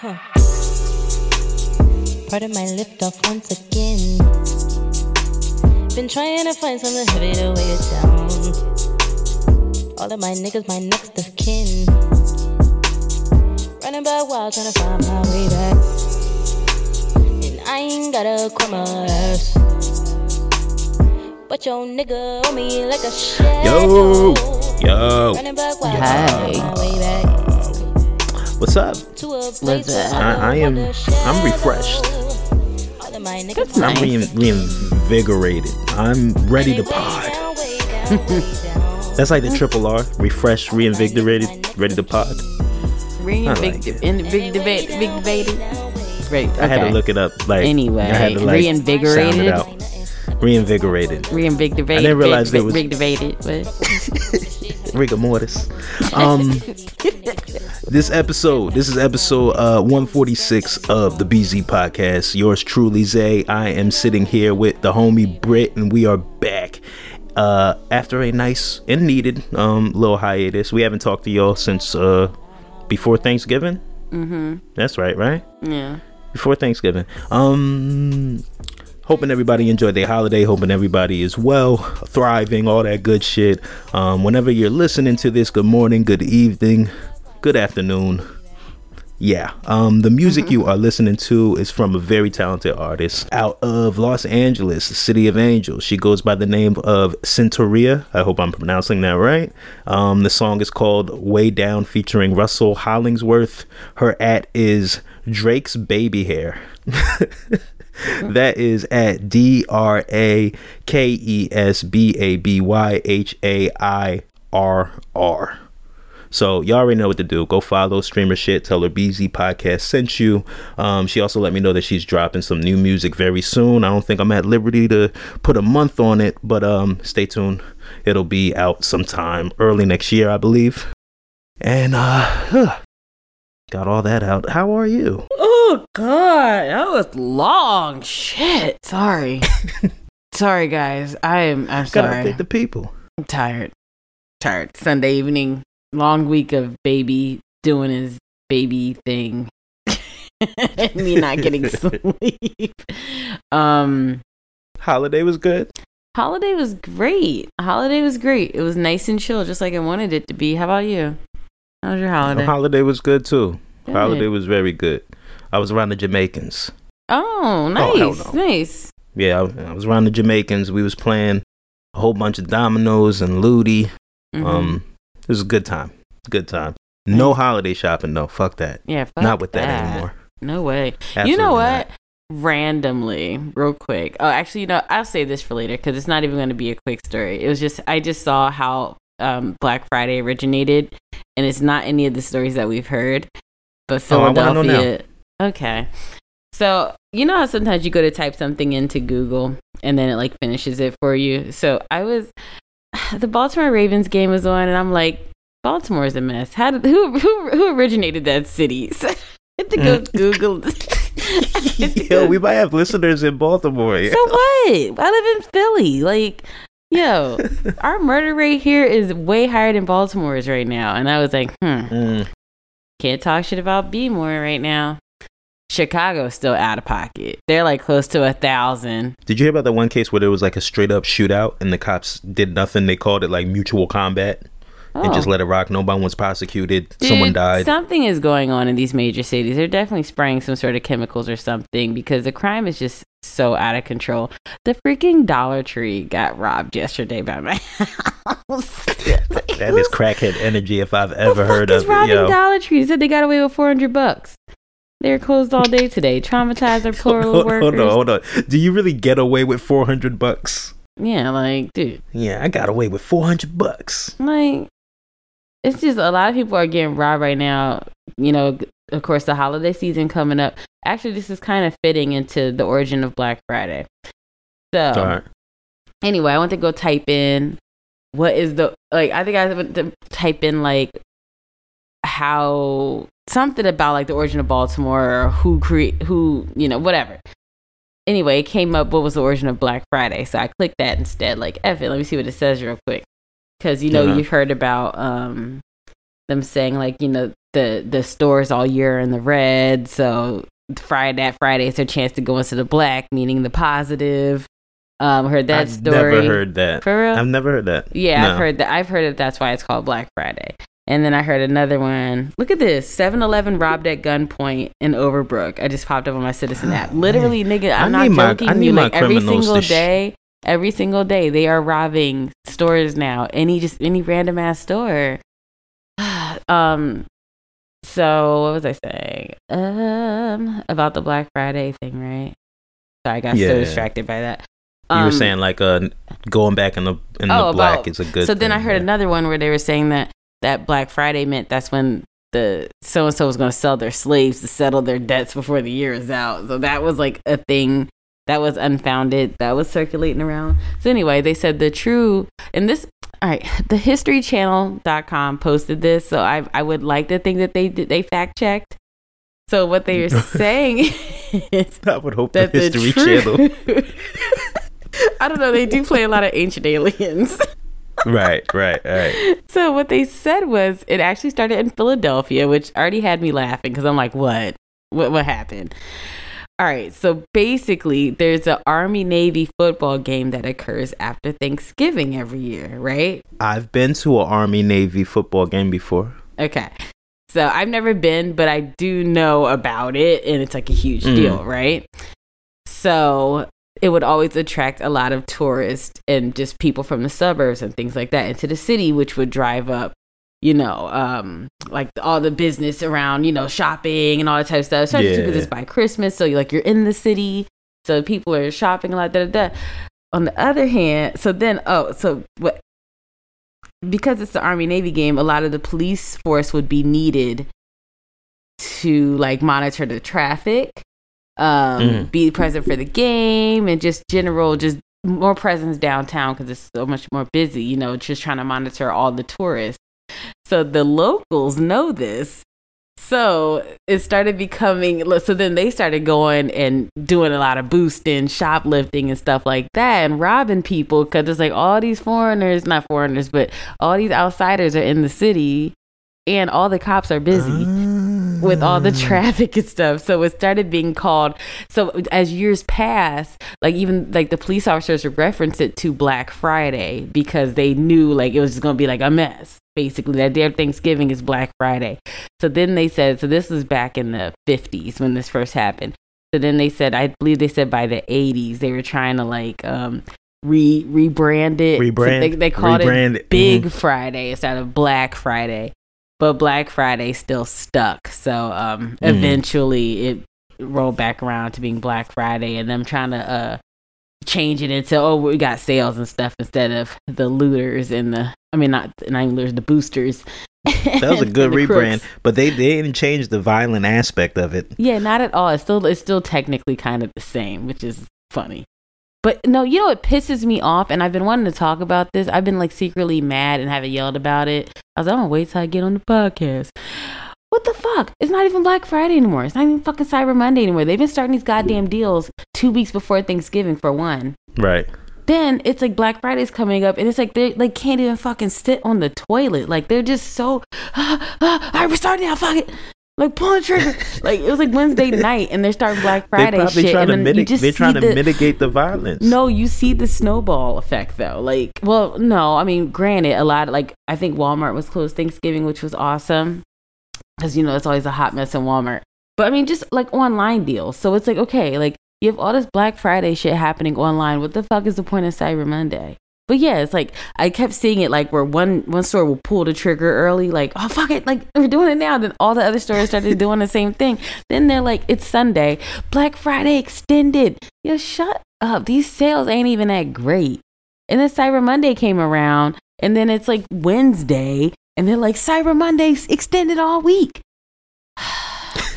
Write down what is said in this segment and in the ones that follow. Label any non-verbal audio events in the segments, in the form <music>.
Part of my lift off once again. Been trying to find something heavy to weigh it down. All of my niggas, my next of kin. Running back wild, trying to find my way back. And I ain't call my ass. But your nigga on me like a shadow. Yo, yo. Running back wild, Hey. Trying to find my way back. What's up? To a place Listen, where I- I am- I'm refreshed. All of my niggas, I'm nice. re- reinvigorated. I'm ready to pod. <laughs> That's like the triple R. Refreshed, reinvigorated, ready to pod. Ring I big, like it. in big debate, big debated. Right. I had to look it up. Like Anyway, I had to like reinvigorated? sound it out. Reinvigorated. Ring big debated. I didn't realize big, there was- big debated, but <laughs> rigor mortis. Um, <laughs> this episode, this is episode uh 146 of the BZ podcast. Yours truly, Zay. I am sitting here with the homie Britt, and we are back. Uh, after a nice and needed um little hiatus, we haven't talked to y'all since uh before Thanksgiving. Mm-hmm. That's right, right? yeah. before Thanksgiving. Um, hoping everybody enjoyed their holiday. Hoping everybody is well, thriving, all that good shit. Um, whenever you're listening to this, good morning, good evening, good afternoon. Yeah. Um, the music you are listening to is from a very talented artist out of Los Angeles, the city of angels. She goes by the name of Centauria. I hope I'm pronouncing that right. Um, the song is called Way Down featuring Russell Hollingsworth. Her at is Drake's Baby Hair. <laughs> that is at D R A K E S B A B Y H A I R R. So y'all already know what to do. Go follow streamer shit. Tell her BZ podcast sent you. Um, she also let me know that she's dropping some new music very soon. I don't think I'm at liberty to put a month on it, but um, stay tuned. It'll be out sometime early next year, I believe. And uh, got all that out. How are you? Oh God, that was long. Shit. Sorry. <laughs> sorry, guys. I am. I'm Gotta sorry. thank the people. I'm tired. Tired. Sunday evening. Long week of baby doing his baby thing. <laughs> and me not getting <laughs> sleep. Um Holiday was good. holiday was great. Holiday was great. It was nice and chill, just like I wanted it to be. How about you? How was your holiday? Holiday was good too. Good. Holiday was very good. I was around the Jamaicans. Oh, nice, hell no. nice. Yeah, I, I was around the Jamaicans. We was playing a whole bunch of dominoes and Ludi. Mhm. Um, was a good time. Good time. No holiday shopping though. Fuck that. yeah, fuck Not with that, anymore. No way. you Absolutely know not. what? Randomly, real quick. Oh, actually, you know, I'll save this for later because it's not even going to be a quick story. It was just I just saw how um, Black Friday originated, and it's not any of the stories that we've heard, but Oh, I know now. Philadelphia. okay, so you know how sometimes you go to type something into Google and then it like finishes it for you. So I was <sighs> the Baltimore Ravens game was on, and I'm like, Baltimore's a mess. How did who who who originated that city? <laughs> So I had to go Google. To <laughs> <laughs> Yo, go- we might have listeners in Baltimore. Yeah. so what? I live in Philly. Like, yo, our murder rate here is way higher than Baltimore's right now. And I was like, hmm, Mm, can't talk shit about B more right now. Chicago's still out of pocket. They're like close to a thousand. Did you hear about that one case where there was like a straight up shootout and the cops did nothing? They called it like mutual combat and just Oh. let it rock. Nobody was prosecuted. Dude, Someone died. Something is going on in these major cities. They're definitely spraying some sort of chemicals or something because the crime is just so out of control. The freaking Dollar Tree got robbed yesterday by my <laughs> house. that is crackhead energy if I've ever heard of it. robbing Yo. Dollar Tree? They said they got away with four hundred bucks. They were closed all day today. Traumatized their poor Hold, workers. hold on, hold on. Do you really get away with four hundred bucks? Yeah, like dude, Yeah, I got away with four hundred bucks. like it's just a lot of people are getting robbed right now. You know, of course, the holiday season coming up. Actually, this is kind of fitting into the origin of Black Friday. So All right. anyway, I want to go type in what is the like. I think I went to type in like how something about like the origin of Baltimore or who create who you know whatever. Anyway, it came up what was the origin of Black Friday, so I clicked that instead. Like, F it, let me see what it says real quick, because you know you've heard about um them saying like you know the the stores all year in the red. So Friday that Friday is their chance to go into the black, meaning the positive. Um, heard that I've story. never heard that. For real? I've never heard that. Yeah, No. I've heard that. I've heard that. That's why it's called Black Friday. And then I heard another one. Look at this 7 Eleven robbed at gunpoint in Overbrook. I just popped up on my Citizen <gasps> app. Literally, nigga, I'm I not need my- joking. I need you. Like every single sh- day, every single day, they are robbing stores now. Any just any random ass store. <sighs> um, so what was I saying? Um, about the Black Friday thing, right? Sorry, I got Yeah. so distracted by that. You were Um, saying like uh going back in the in Oh, the black about- is a good. so then I heard yeah. another one where they were saying that that Black Friday meant that's when the so and so was going to sell their slaves to settle their debts before the year is out. So that was like a thing that was unfounded that was circulating around. So anyway, they said the true and this all right, the historychannel.com posted this, so I I would like to think that they did they fact checked. So what they are <laughs> saying is I would hope that the the History true- Channel. <laughs> I don't know, they do play a lot of ancient aliens. <laughs> right, right, right. <laughs> So what they said was it actually started in Philadelphia, which already had me laughing because I'm like, what? What what happened? All right, so basically, there's an Army Navy football game that occurs after Thanksgiving every year, right? I've been to an Army Navy football game before. Okay. So I've never been, but I do know about it, and it's like a huge Mm. deal, right? So it would always attract a lot of tourists and just people from the suburbs and things like that into the city, which would drive up, you know, um, like all the business around, you know, shopping and all that type of stuff. Especially because Yeah. it's by Christmas, so you're like you're in the city, so people are shopping a lot. Da, da, da. On the other hand, so then oh, so what? Because it's the Army Navy game, a lot of the police force would be needed to like monitor the traffic um, Mm. be present for the game and just general just more presence downtown because it's so much more busy you know just trying to monitor all the tourists. So the locals know this. So it started becoming so then they started going and doing a lot of boosting shoplifting and stuff like that and robbing people because it's like all these foreigners not foreigners but all these outsiders are in the city and all the cops are busy with all the traffic and stuff. So it started being called. So as years pass, like even like the police officers would reference it to Black Friday because they knew like it was just gonna be like a mess. Basically, that day of Thanksgiving is Black Friday. So then they said, so this was back in the 50s when this first happened. So then they said, I believe they said by the 80s they were trying to like um re rebrand it. So Rebrand- they, they called rebrand it. Big Mhm. Friday instead of Black Friday but Black Friday still stuck. So um, Mhm. eventually it rolled back around to being Black Friday, and them trying to uh, change it into oh we got sales and stuff instead of the looters and the I mean not not even looters the boosters. That was a <laughs> good rebrand, crooks. but they, they didn't change the violent aspect of it. Yeah, not at all. It's still it's still technically kind of the same, which is funny. But no, you know what pisses me off, and I've been wanting to talk about this. I've been like secretly mad and haven't yelled about it. I was like, I'm gonna wait till I get on the podcast. What the fuck? It's not even Black Friday anymore. It's not even fucking Cyber Monday anymore. They've been starting these goddamn deals two weeks before Thanksgiving for one. Right. Then it's like Black Friday's coming up, and it's like they like can't even fucking sit on the toilet. Like they're just so. <gasps> Ah, ah, all right, we're starting now. Fuck it. Like pull the trigger. like it was like Wednesday night, and they're starting Black Friday they shit, and then you just They're trying to the, mitigate the violence. no, you see the snowball effect though. Like, well, no, I mean, granted, a lot. Like, I think Walmart was closed Thanksgiving, which was awesome, because you know it's always a hot mess in Walmart. But I mean, just like online deals. So it's like okay, like you have all this Black Friday shit happening online. What the fuck is the point of Cyber Monday? But yeah, it's like I kept seeing it like where one one store will pull the trigger early, like oh fuck it, like we're doing it now. Then all the other stores started <laughs> doing the same thing. Then they're like, it's Sunday, Black Friday extended. Yo, shut up. These sales ain't even that great. And then Cyber Monday came around, and then it's like Wednesday, and they're like Cyber Monday's extended all week. <sighs>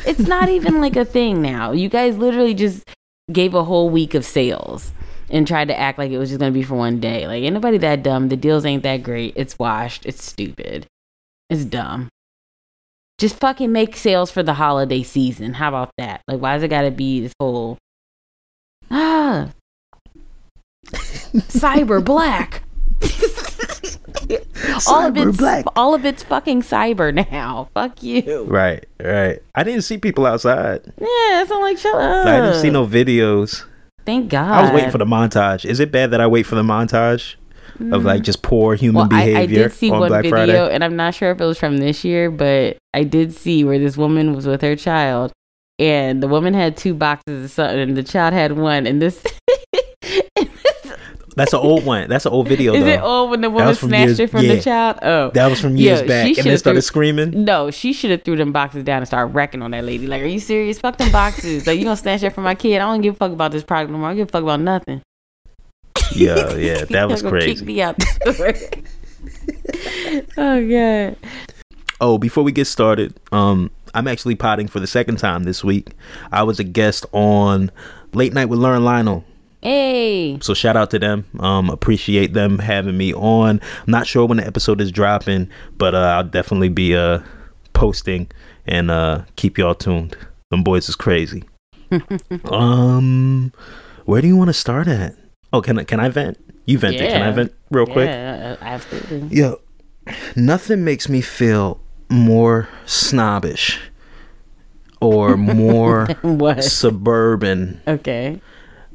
it's not even like a thing now. You guys literally just gave a whole week of sales and tried to act like it was just gonna be for one day. Like anybody that dumb. The deals ain't that great. It's washed. It's stupid. It's dumb. Just fucking make sales for the holiday season. How about that? Like why does it gotta be this whole ah <laughs> cyber black? <laughs> all of it's black. all of it's fucking cyber now. <laughs> Fuck you. Right, right. I didn't see people outside. Yeah, it's not like shut up. I didn't see no videos. Thank God. I was waiting for the montage. Is it bad that I wait for the montage of like just poor human Mm. Well, I, I did see on one Black video, Friday? and I'm not sure if it was from this year, but I did see where this woman was with her child, and the woman had two boxes of something, and the child had one, and this. <laughs> That's an old one. That's an old video Is though. it old when the woman snatched years- it from yeah. the child? Oh, that was from Yeah, years back, she and then should've started threw- screaming. No, she should have threw them boxes down and started wrecking on that lady. Like, are you serious? Fuck them boxes. like, you gonna snatch that from my kid? I don't give a fuck about this product no more. I don't give a fuck about nothing. Yeah, yeah, <laughs> that was crazy. Kick me out the store. <laughs> oh god. Oh, before we get started, um, I'm actually potting for the second time this week. I was a guest on Late Night with Lauren Lionel. Hey. So shout out to them. Um, appreciate them having me on. I'm not sure when the episode is dropping, but uh, I'll definitely be uh posting and uh keep y'all tuned. Them boys is crazy. <laughs> um, where do you want to start at? Oh, can I can I vent? You vented. it. Can I vent real quick? Yeah, uh, absolutely. Yo, nothing makes me feel more snobbish or <laughs> more suburban Okay.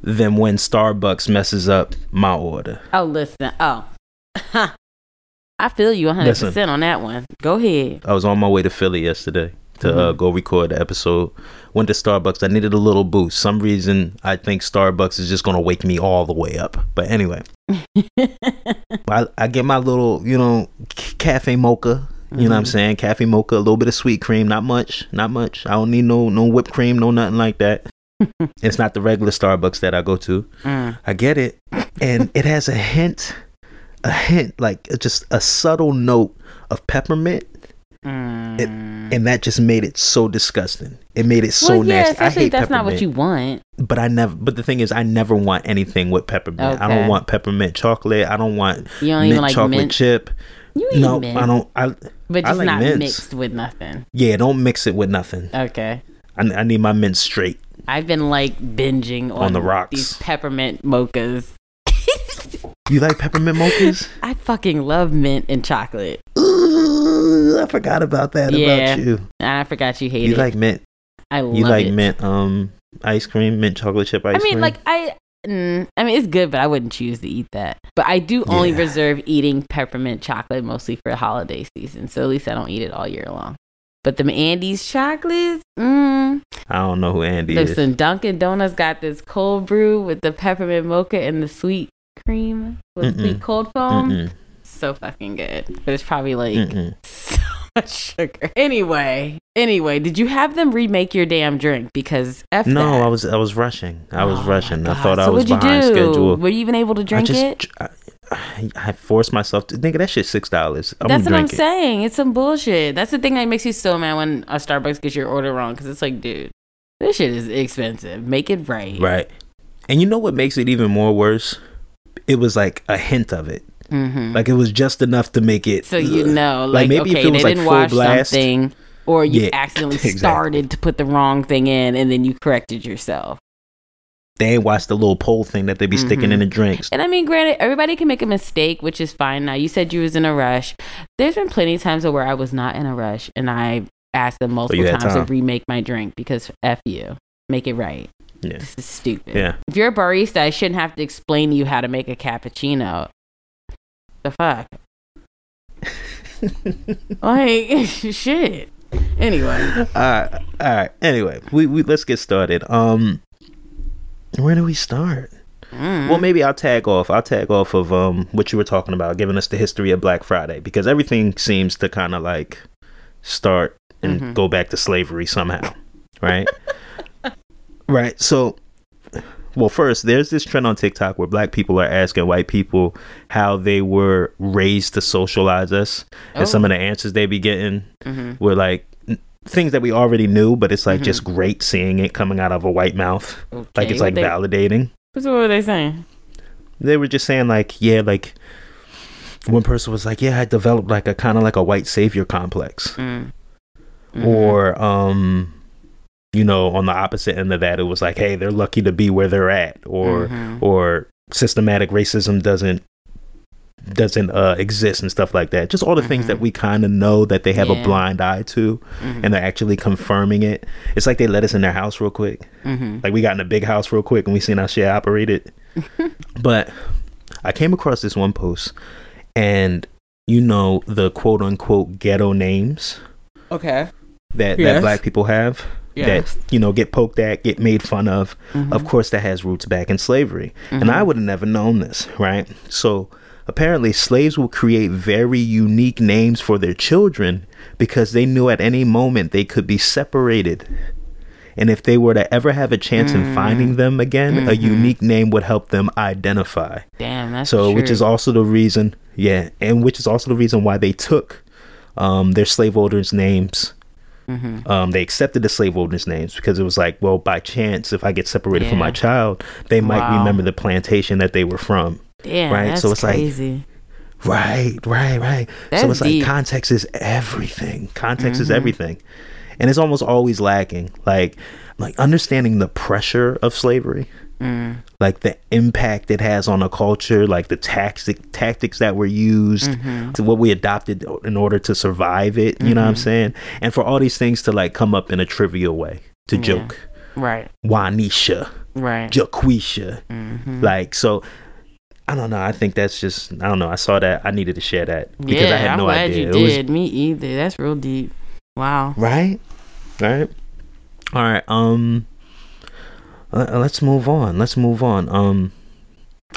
Than when Starbucks messes up my order. Oh, listen. Oh. <laughs> I feel you 100% Listen. on that one. Go ahead. I was on my way to Philly yesterday to Mm-hmm. uh, go record the episode. Went to Starbucks. I needed a little boost. Some reason I think Starbucks is just gonna wake me all the way up. But anyway, <laughs> I, I get my little, you know, c- cafe mocha. You know what I'm Mm-hmm. saying? Cafe mocha, a little bit of sweet cream, not much, not much. I don't need no no whipped cream, no nothing like that. <laughs> it's not the regular Starbucks that I go to. Mm. I get it, and it has a hint, a hint, like just a subtle note of peppermint Mm. it, and that just made it so disgusting. It made it so well, yeah, nasty. I hate that's not what you want. but I never. But the thing is, I never want anything with peppermint. I don't want peppermint chocolate. I don't want don't mint like chocolate mint. chip. You eat No, mint, I don't. I but I just like not mints. mixed with nothing. yeah, don't mix it with nothing. Okay. I, I need my mint straight. I've been like binging on, the rocks. these peppermint mochas. You like peppermint mochas? <laughs> I fucking love mint and chocolate. Ooh, I forgot about that Yeah. about you. I forgot you hate You it. like mint? I love You like it. mint? Um, ice cream, mint chocolate chip ice cream. I mean, cream. like I. Mm, I mean, it's good, but I wouldn't choose to eat that. But I do only Yeah. reserve eating peppermint chocolate mostly for holiday season. So at least I don't eat it all year long. But the Andes chocolates, mm, I don't know who Andy is. listen, Dunkin' Donuts got this cold brew with the peppermint mocha and the sweet cream with Mm-mm. sweet cold foam. Mm-mm, So fucking good. But it's probably like mm-mm. <laughs> so much sugar. Anyway, anyway, did you have them remake your damn drink? Because F No, that. I was I was rushing. I was Oh, rushing. I thought I was behind do? schedule. Were you even able to drink I just, it? I, <sighs> I forced myself to nigga. That shit six dollars. That's what I'm it. saying. It's some bullshit. That's the thing that makes you so mad when a Starbucks gets your order wrong. Because it's like, dude, this shit is expensive. Make it right. Right. And you know what makes it even more worse? It was like a hint of it. hmm Like it was just enough to make it. So you know, Like, like, maybe if it was, they like, didn't wash blast. something, or you Yeah, accidentally <laughs> exactly. started to put the wrong thing in, and then you corrected yourself. They ain't watched the little pole thing that they be sticking Mhm. in the drinks. And I mean, granted, everybody can make a mistake, which is fine. Now, you said you was in a rush. There's been plenty of times where I was not in a rush, and I asked them multiple times time. to remake my drink because f you, make it right. Yeah. This is stupid. Yeah. If you're a barista, I shouldn't have to explain to you how to make a cappuccino. The fuck? <laughs> like <laughs> shit. Anyway, all right. All right. Anyway, we, we let's get started. Um, where do we start? Mm. Well, maybe I'll tag off. I'll tag off of um what you were talking about, giving us the history of Black Friday because everything seems to kind of like start and Mhm. go back to slavery somehow, right? <laughs> right. So, well, first, there's this trend on TikTok where black people are asking white people how they were raised to socialize us, and some Oh. of the answers they be getting hmm were like n- things that we already knew, but it's like Mhm. just great seeing it coming out of a white mouth, like Okay, it's what like they, validating What were they saying? they were just saying like yeah like one person was like yeah i developed like a kind of like a white savior complex Mm. Mhm. or um you know on the opposite end of that it was like hey they're lucky to be where they're at or Mhm. or systematic racism doesn't doesn't uh, exist and stuff like that. Just all the things that mm-hmm. we kind of know that they have a blind eye to, mm-hmm. and they're actually confirming it. It's like they let us in their house real quick. Mm-hmm. Like we got in a big house real quick and we seen how shit operated. <laughs> but I came across this one post, and you know the quote unquote ghetto names Okay. that that black people have Yes. that you know get poked at, get made fun of. Of course, that has roots back in slavery, and I would have never known this, right? So apparently, slaves will create very unique names for their children because they knew at any moment they could be separated. And if they were to ever have a chance in finding them again, a unique name would help them identify. Damn, that's So, which is also the reason, yeah, and which is also the reason why they took um, their slaveholders' names. Mm-hmm. Um, they accepted the slaveholders' names because it was like, well, by chance, if I get separated from my child, they might Wow. remember the plantation that they were from. Damn, right? That's So it's like- crazy. Right, right, right. so it's deep. like context is everything. Context Mm-hmm. is everything. And it's almost always lacking. Like like understanding the pressure of slavery. Mm. Like the impact it has on a culture, like the tactic tactics that were used, Mm-hmm. to what we adopted in order to survive it. You know what I'm saying? And for all these things to like come up in a trivial way, to Yeah. joke. Right. Wanisha, Right. Jaquisha. Mhm. Like so I don't know. I think that's just I don't know. I saw that I needed to share that because yeah, I had no I'm glad idea. you It was- did. Me either. That's real deep. Wow. right? Right? All right. Um let's move on. Let's move on. Um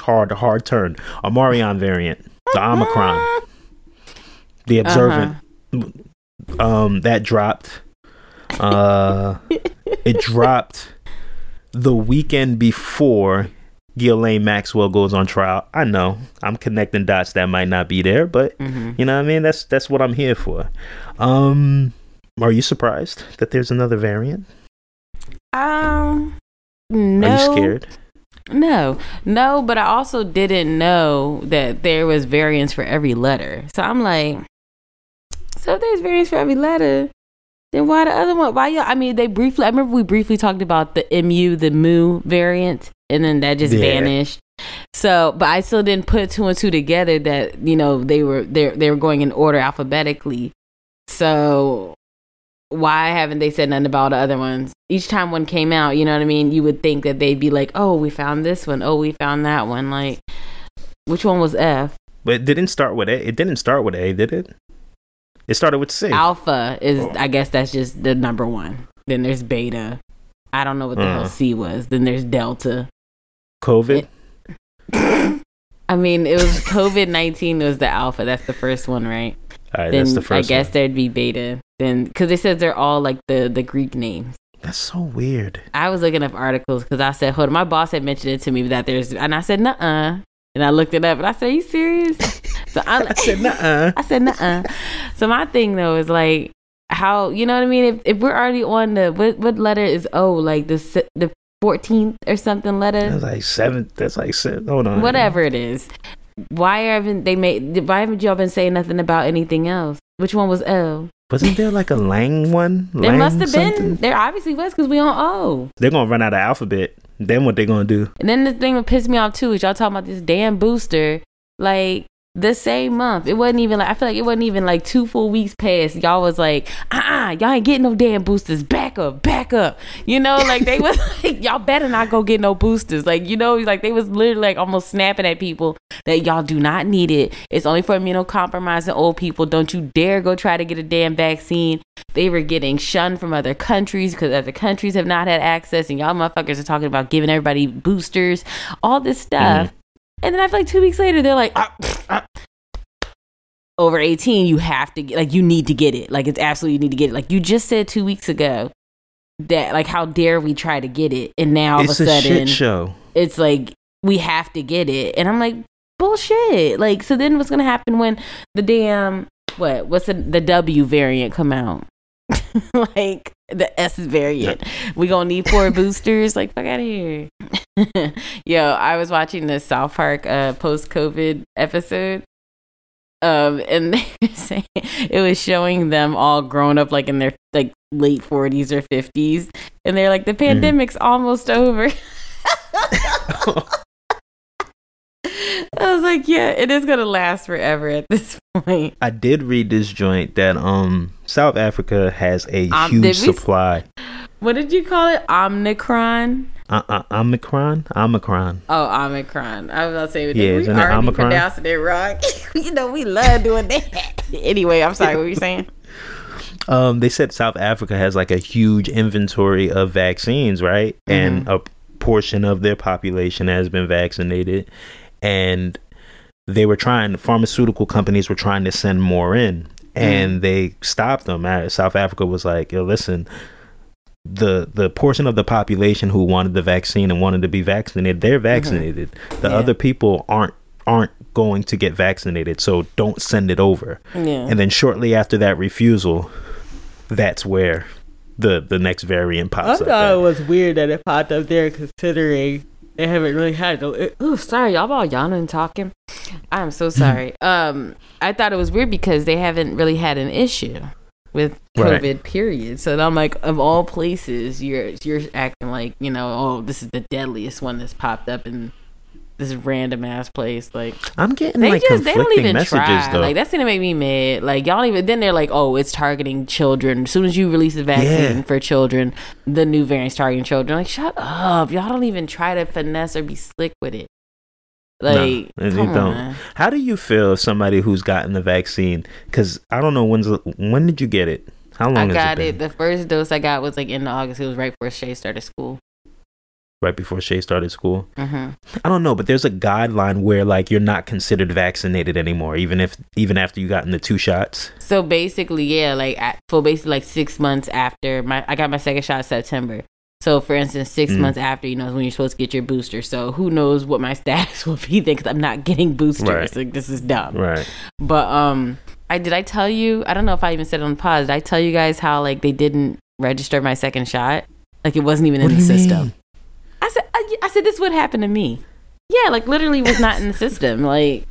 hard hard turn. A Marion variant. The Omicron. The observant um that dropped uh <laughs> it dropped the weekend before Ghislaine Maxwell goes on trial. I know I'm connecting dots that might not be there, but Mhm. you know what I mean. That's that's what I'm here for. Um, are you surprised that there's another variant? Um. No. Are you scared? No, no, but I also didn't know that there was variants for every letter. So I'm like, so if there's variants for every letter, then why the other one? Why y'all? I mean, they briefly. I remember we briefly talked about the mu, the mu variant, and then that just Yeah. vanished. So, but I still didn't put two and two together that you know they were they they were going in order alphabetically. So why haven't they said nothing about the other ones? Each time one came out, you know what I mean? You would think that they'd be like, "Oh, we found this one. Oh, we found that one." Like, which one was F? But it didn't start with A. It didn't start with A, did it? It started with C. Alpha is, Oh. I guess, that's just the number one. Then there's Beta. I don't know what the hell Uh. C was. Then there's Delta. COVID. <laughs> I mean, it was COVID nineteen was the Alpha. That's the first one, right? All right, then that's the first. I guess one. there'd be Beta. Then because it says they're all like the the Greek names. that's so weird. I was looking up articles because I said, hold on, my boss had mentioned it to me that there's, and I said, nuh uh. And I looked it up and I said, are you serious? So <laughs> I'm, I said, "Nuh-uh." I said, nuh uh. So my thing though is like, how, you know what I mean? If, if we're already on the, what, what letter is O? Like the, the 14th or something letter? That's like seventh. That's like seven. Hold on. Whatever it is. Why haven't they made, why haven't y'all been saying nothing about anything else? Which one was L? Wasn't there like a Lang one? There Lang must have been. There obviously was because we on O. They're gonna run out of alphabet. Then what they gonna do? And then the thing that pissed me off too is y'all talking about this damn booster. Like the same month, it wasn't even like I feel like it wasn't even like two full weeks past. Y'all was like, uh, uh y'all ain't getting no damn boosters. Back up, back up. You know, like they was <laughs> like, y'all better not go get no boosters. Like you know, like they was literally like almost snapping at people that y'all do not need it. It's only for immunocompromised and old people. Don't you dare go try to get a damn vaccine. They were getting shunned from other countries because other countries have not had access, and y'all motherfuckers are talking about giving everybody boosters, all this stuff. And then I feel like two weeks later, they're like, "Ah, pff, ah." over 18, you have to get, like, you need to get it. Like, it's absolutely you need to get it. Like, you just said two weeks ago that, like, how dare we try to get it? And now all it's of a a sudden, shit show. it's like, we have to get it. And I'm like, bullshit. Like, so then what's going to happen when the damn, what, what's the, the W variant come out? <laughs> like, the S variant. We gonna need four <laughs> boosters. Like, fuck out of here. <laughs> Yo, I was watching the South Park uh, post COVID episode. Um, and <laughs> they were saying it was showing them all grown up like in their like late forties or fifties, and they're like, the pandemic's almost over. I was like, yeah, it is gonna last forever at this <laughs> point. I did read this joint that um South Africa has a Um, huge we s- supply. What did you call it? Omicron. Uh, uh, Omicron, Omicron. Oh, Omicron. I was about to say, Yeah, we already Omicron? pronouncing it wrong. <laughs> you know, we love doing that. <laughs> anyway, I'm sorry. What were you saying? Um, they said South Africa has like a huge inventory of vaccines, right? And a portion of their population has been vaccinated, and they were trying. Pharmaceutical companies were trying to send more in, and they stopped them. Uh, South Africa was like, "Yo, listen." The the portion of the population who wanted the vaccine and wanted to be vaccinated, they're vaccinated. The Yeah. other people aren't aren't going to get vaccinated, so don't send it over. Yeah. And then shortly after that refusal, that's where the the next variant I pops up. I thought it was weird that it popped up there, considering they haven't really had. No, oh, sorry, y'all all yawning and talking. I'm so sorry. <laughs> um, I thought it was weird because they haven't really had an issue with Right. COVID. Period. So I'm like, of all places, you're you're acting like you know, oh, this is the deadliest one that's popped up in this random ass place. Like I'm getting they like just they don't conflicting even messages try. though. Like that's gonna make me mad. Like y'all even then they're like, oh, it's targeting children. As soon as you release the vaccine Yeah. for children, the new variant's targeting children. Like shut up, y'all don't even try to finesse or be slick with it. Like no, they don't. on. How do you feel if somebody who's gotten the vaccine? Because I don't know when's when did you get it? How long I got it, it. The first dose I got was like in August. It was right before Shay started school. Right before Shay started school. hmm I don't know, but there's a guideline where like you're not considered vaccinated anymore, even if even after you gotten the two shots. So basically, yeah, like at, for basically like six months after my, I got my second shot September. So for instance, six Mm. months after, you know, is when you're supposed to get your booster. So who knows what my <laughs> status will be then? Because I'm not getting boosters. Right. Like this is dumb. Right. But um, I did I tell you? I don't know if I even said it on the pod. Did I tell you guys how like they didn't register my second shot? Like it wasn't even What in the system. mean? I said, I, I said this would happen to me. Yeah, like literally was not in the <laughs> system. Like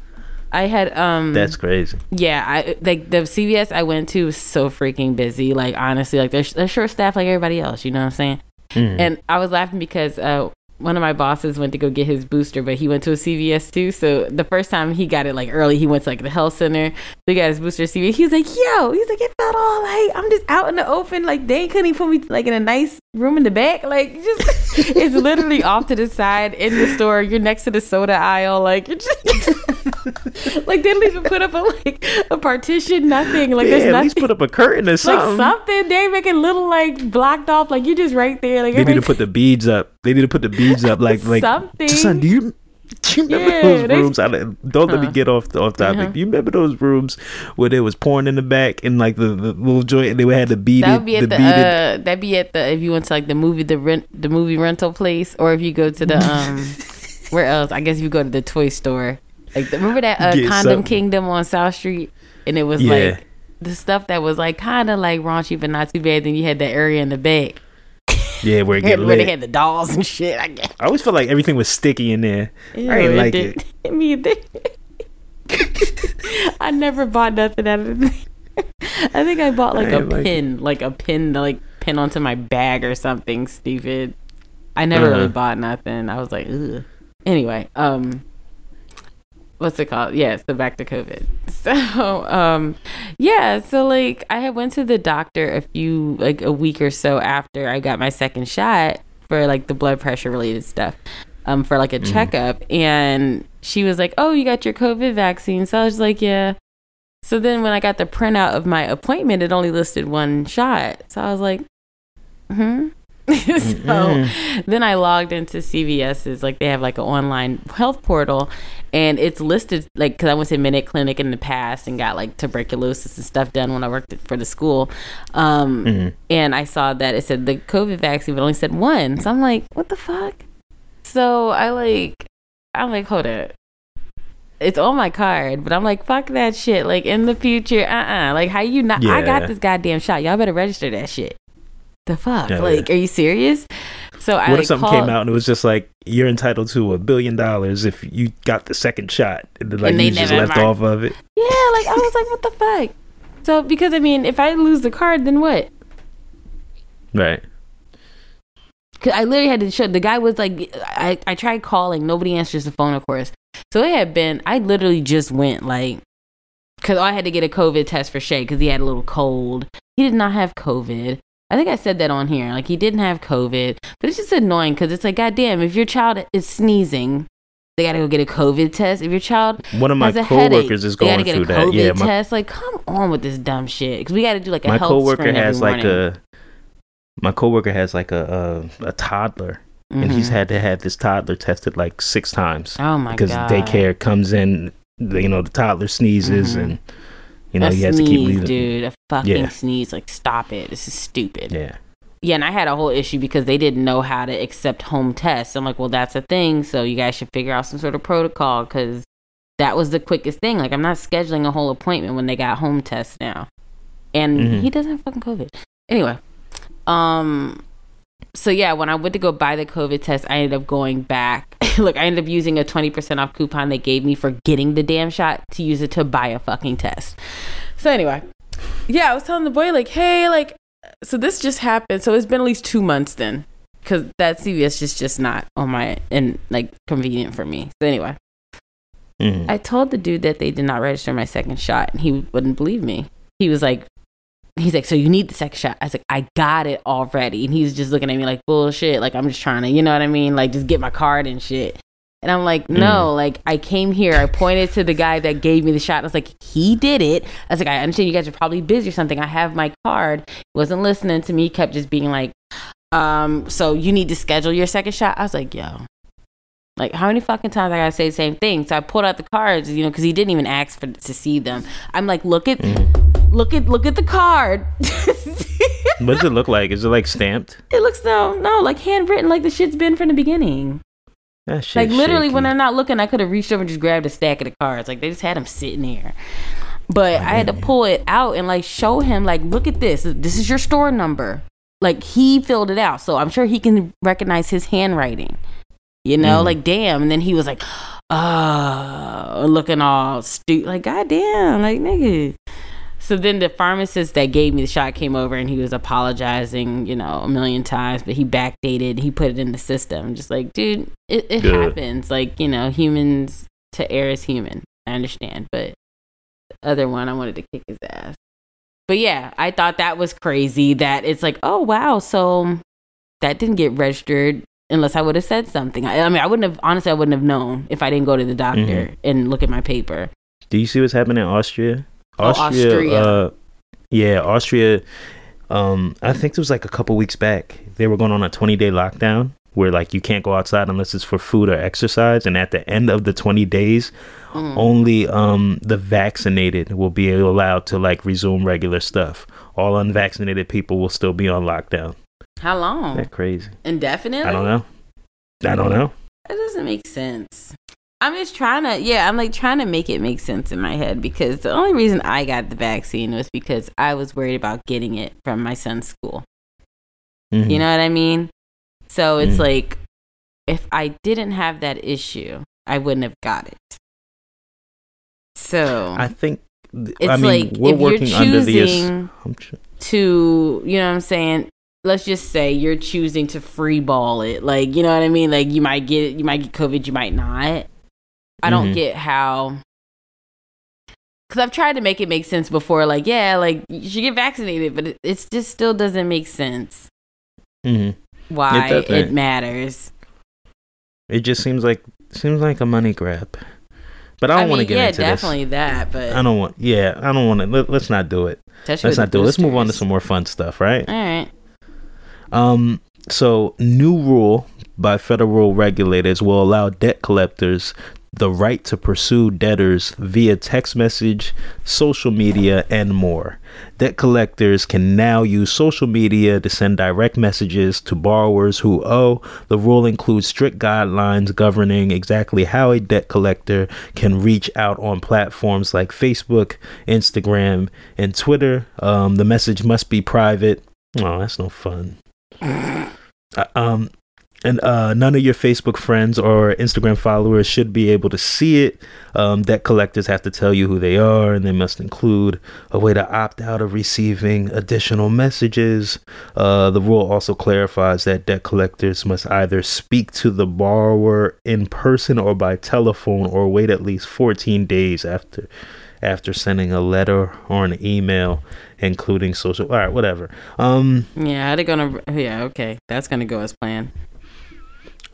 I had um That's crazy. yeah, I like the CVS I went to was so freaking busy. Like honestly, like they're they're short staffed like everybody else. You know what I'm saying? Mm. And I was laughing because uh, one of my bosses went to go get his booster, but he went to a CVS too. So the first time he got it like early, he went to like the health center. So he got his booster CVS. He was like, "Yo," he's like, "It felt all like I'm just out in the open. Like they couldn't even put me like in a nice room in the back. Like <laughs> just it's literally off to the side in the store. You're next to the soda aisle. Like you're <laughs> just." <laughs> <laughs> like they don't even put up a like a partition, nothing. Like yeah, there's at nothing. least put up a curtain or like something. something, they make it little like blocked off, like you just right there. Like They need to put the beads up. They need to put the beads up, like like. Something. Son, do you? Do you remember Yeah, those they- rooms? I, don't let me get off off topic. Uh-huh. Do you remember those rooms where there was porn in the back and like the, the little joint and they had the beaded That would be at the, beaded uh, that'd be at the if you went to like the movie the rent the movie rental place or if you go to the um <laughs> where else I guess you go to the toy store like remember that uh, Condom something. Kingdom on South Street and it was Yeah. like the stuff that was like kind of like raunchy but not too bad. Then you had that area in the back yeah where it get where they had the dolls and shit. I guess I always felt like everything was sticky in there. I Ew, ain't like it. did- I mean, they- I never bought nothing out of it. <laughs> I think I bought like I a ain't like pin, like a pin to like pin onto my bag or something stupid. I never Uh-huh. really bought nothing. I was like, ugh. Anyway, um, what's it called? Yeah, so back to COVID. <laughs> So, um, yeah, so like I had went to the doctor a few like a week or so after I got my second shot for like the blood pressure related stuff, um, for like a checkup, and she was like, "Oh, you got your COVID vaccine?" So I was like, "Yeah." So then when I got the printout of my appointment, it only listed one shot. So I was like, "Hmm." <laughs> so then I logged into CVS's like they have like an online health portal, and it's listed like because I went to Minute Clinic in the past and got like tuberculosis and stuff done when I worked for the school, um, Mhm. and I saw that it said the COVID vaccine, but only said one. So I'm like, what the fuck? So I like, I'm like, hold it. It's on my card, but I'm like, fuck that shit. Like in the future, uh, uh Like how you not? I got this goddamn shot. Y'all better register that shit. The fuck? Yeah, like, are you serious? So I What like, if something called- came out and it was just like you're entitled to a billion dollars if you got the second shot and then like And they you just left marked- off of it? Yeah, like I was like, what the fuck? So because I mean, if I lose the card, then what? Right. Cause I literally had to show the guy was like, I, I tried calling, nobody answers the phone, of course. So it had been. I literally just went like because I had to get a COVID test for Shay because he had a little cold. He did not have COVID. I think I said that on here. Like he didn't have COVID, but it's just annoying because it's like, goddamn, if your child is sneezing, they gotta go get a COVID test. If your child One of my coworkers headache, is going gotta through that. COVID Yeah, my, test. Like, come on with this dumb shit because we got to do like a my health coworker has like a my coworker has like a a, a toddler, and he's Mhm. had to have this toddler tested like six times oh my because god daycare comes in. You know, the toddler sneezes, Mhm. and you know a he has sneeze, to keep leaving. dude. A fucking Yeah. sneeze. Like, stop it. This is stupid. Yeah. Yeah, and I had a whole issue because they didn't know how to accept home tests. I'm like, well, that's a thing. So you guys should figure out some sort of protocol because that was the quickest thing. Like, I'm not scheduling a whole appointment when they got home tests now. And Mhm. he doesn't have fucking COVID. Anyway, um, so yeah, when I went to go buy the COVID test, I ended up going back. <laughs> Look, I ended up using a 20% off coupon they gave me for getting the damn shot to use it to buy a fucking test. So anyway, yeah, I was telling the boy like, hey, like, so this just happened. So it's been at least two months then, because that CVS just just not on my and like convenient for me. So anyway, Mhm. I told the dude that they did not register my second shot, and he wouldn't believe me. He was like, he's like, so you need the second shot. I was like, I got it already, and he's just looking at me like bullshit. Like I'm just trying to, you know what I mean? Like just get my card and shit. And I'm like, no, like I came here. I pointed to the guy that gave me the shot. I was like, he did it. I was like, I understand you guys are probably busy or something. I have my card. He wasn't listening to me. He kept just being like, um, so you need to schedule your second shot. I was like, yo, like how many fucking times I gotta say the same thing? So I pulled out the cards, you know, because he didn't even ask for to see them. I'm like, look at, Mhm. Look at, look at the card. <laughs> What does it look like? Is it like stamped? it looks no, no, like handwritten, like the shit's been from the beginning. That shit Like literally, shaky. when I'm not looking, I could have reached over and just grabbed a stack of the cards. Like they just had them sitting there. But I had to pull it out and like show him, like, look at this. This is your store number. Like he filled it out, so I'm sure he can recognize his handwriting. You know, Mhm. like damn. And then he was like, "Uh," looking all stupid. Like goddamn, like nigga. So then the pharmacist that gave me the shot came over and he was apologizing, you know, a million times, but he backdated, he put it in the system. Just like, dude, it, it happens. Like, you know, humans to err is human. I understand. But the other one, I wanted to kick his ass. But yeah, I thought that was crazy that it's like, oh, wow. So that didn't get registered unless I would have said something. I, I mean, I wouldn't have, honestly, I wouldn't have known if I didn't go to the doctor Mhm. and look at my paper. Do you see what's happening in Austria? Oh, Austria. Uh, yeah, Austria. Um, I think it was like a couple weeks back. They were going on a 20 day lockdown where like you can't go outside unless it's for food or exercise. And at the end of the 20 days, Mm. only um the vaccinated will be allowed to like resume regular stuff. All unvaccinated people will still be on lockdown. How long? That crazy. Indefinitely? I don't know. I don't know. That doesn't make sense. I'm just trying to, yeah, I'm like trying to make it make sense in my head because the only reason I got the vaccine was because I was worried about getting it from my son's school. Mhm. You know what I mean? So it's Mm. like, if I didn't have that issue, I wouldn't have got it. So I think. th- it's I mean, like we're if you're working under the. choosing to, you know what I'm saying? Let's just say you're choosing to free ball it. Like, you know what I mean? Like you might get you might get COVID, you might not. I don't Mhm. get how cuz I've tried to make it make sense before like, yeah, like you should get vaccinated, but it it's just still doesn't make sense Mhm. why it, doesn't. matters. It just seems like seems like a money grab. But I don't want to get yeah, into definitely that, but I don't want. Yeah, I don't want to. Let, let's not do it. Let's not do it. Let's move on to some more fun stuff, right? All right. Um. So, new rule by federal regulators will allow debt collectors the right to pursue debtors via text message, social media, and more. Debt collectors can now use social media to send direct messages to borrowers who owe. The rule includes strict guidelines governing exactly how a debt collector can reach out on platforms like Facebook, Instagram, and Twitter. Um, the message must be private. Oh, that's no fun. <sighs> Uh, um, and uh, none of your Facebook friends or Instagram followers should be able to see it. Um, debt collectors have to tell you who they are, and they must include a way to opt out of receiving additional messages. Uh, the rule also clarifies that debt collectors must either speak to the borrower in person or by telephone, or wait at least 14 days after after sending a letter or an email including social all right whatever um Yeah, they're gonna. Yeah, okay, that's gonna go as planned.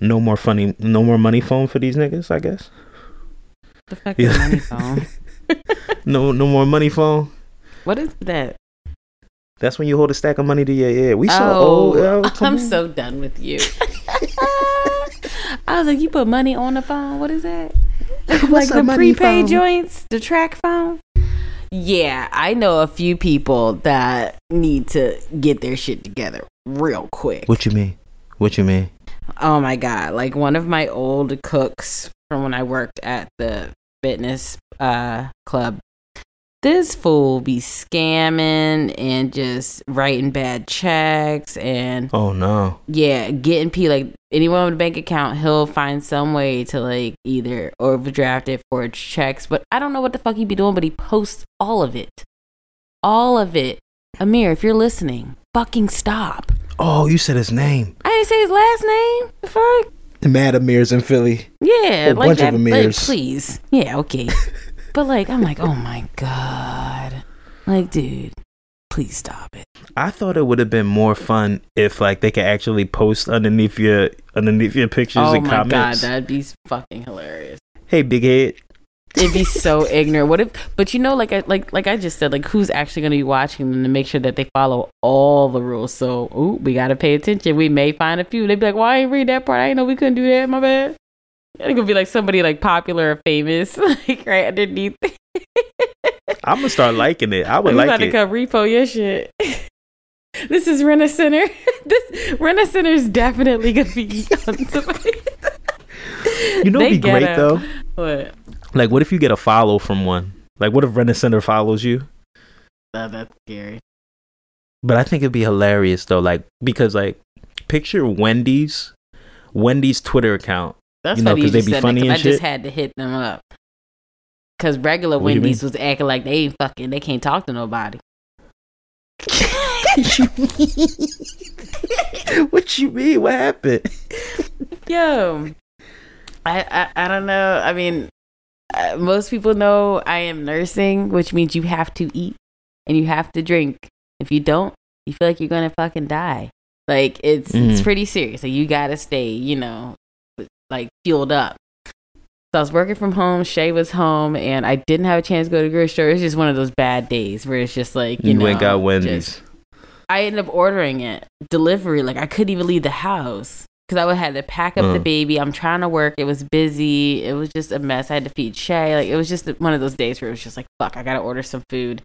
No more funny no more money phone for these niggas i guess The fuck Yeah. is money phone? <laughs> no no more money phone What is that? that's when you hold a stack of money to your ear we so oh, old yo, I'm on. so done with you. <laughs> I was like, you put money on the phone. What is that? <laughs> like the prepaid phone? joints, the track phone. Yeah, I know a few people that need to get their shit together real quick. what you mean what you mean Oh my god! Like one of my old cooks from when I worked at the fitness uh, club. This fool be scamming and just writing bad checks and oh no yeah, getting p like anyone with a bank account, he'll find some way to like either overdraft it, for checks. But I don't know what the fuck he be doing. But he posts all of it, all of it. Amir, if you're listening, fucking stop. Oh you said his name I didn't say his last name. The fuck. The Mad amirs in philly Yeah, Whole like bunch that. of like, Amirs. please. Yeah, okay. <laughs> but like, I'm like, oh my god. Like, dude, please stop it. I thought it would have been more fun if like they could actually post underneath your underneath your pictures oh and comments. Oh my god, that'd be fucking hilarious. hey, big head. It'd be so ignorant. What if? But you know, like I like like I just said, like who's actually going to be watching them to make sure that they follow all the rules? So, ooh, we got to pay attention. We may find a few. They'd be like, "Why I ain't read that part? I didn't know we couldn't do that. My bad." It's gonna be like somebody like popular or famous, <laughs> like right underneath. I'm gonna start liking it. I would like about to it. come repo your shit. <laughs> this is Rent-A-Center. <laughs> this Rent-A-Center is definitely gonna be on somebody. You know, They be great though. What? Like, what if you get a follow from one? Like, what if Rent-A-Center follows you? That's scary. But I think it'd be hilarious though. Like, because like, picture Wendy's, Wendy's Twitter account. That's You know, funny 'cause they be said that, and I just had to hit them up. Cause regular What Wendy's was acting like they ain't fucking, they can't talk to nobody. <laughs> what you mean? What happened? Yo, I, I I don't know. I mean, uh, most people know I am nursing, which means you have to eat and you have to drink. If you don't, you feel like you're gonna fucking die. Like it's it's Mhm. pretty serious. Like you gotta stay, you know, like fueled up. So I was working from home. Shay was home, and I didn't have a chance to go to the grocery store. It was just one of those bad days where it's just like you, You, know, ain't got just- Wendy's. I ended up ordering it delivery. Like I couldn't even leave the house because I would have to pack up the Uh. baby. I'm trying to work. It was busy. It was just a mess. I had to feed Shay. Like it was just one of those days where it was just like, fuck, I gotta order some food.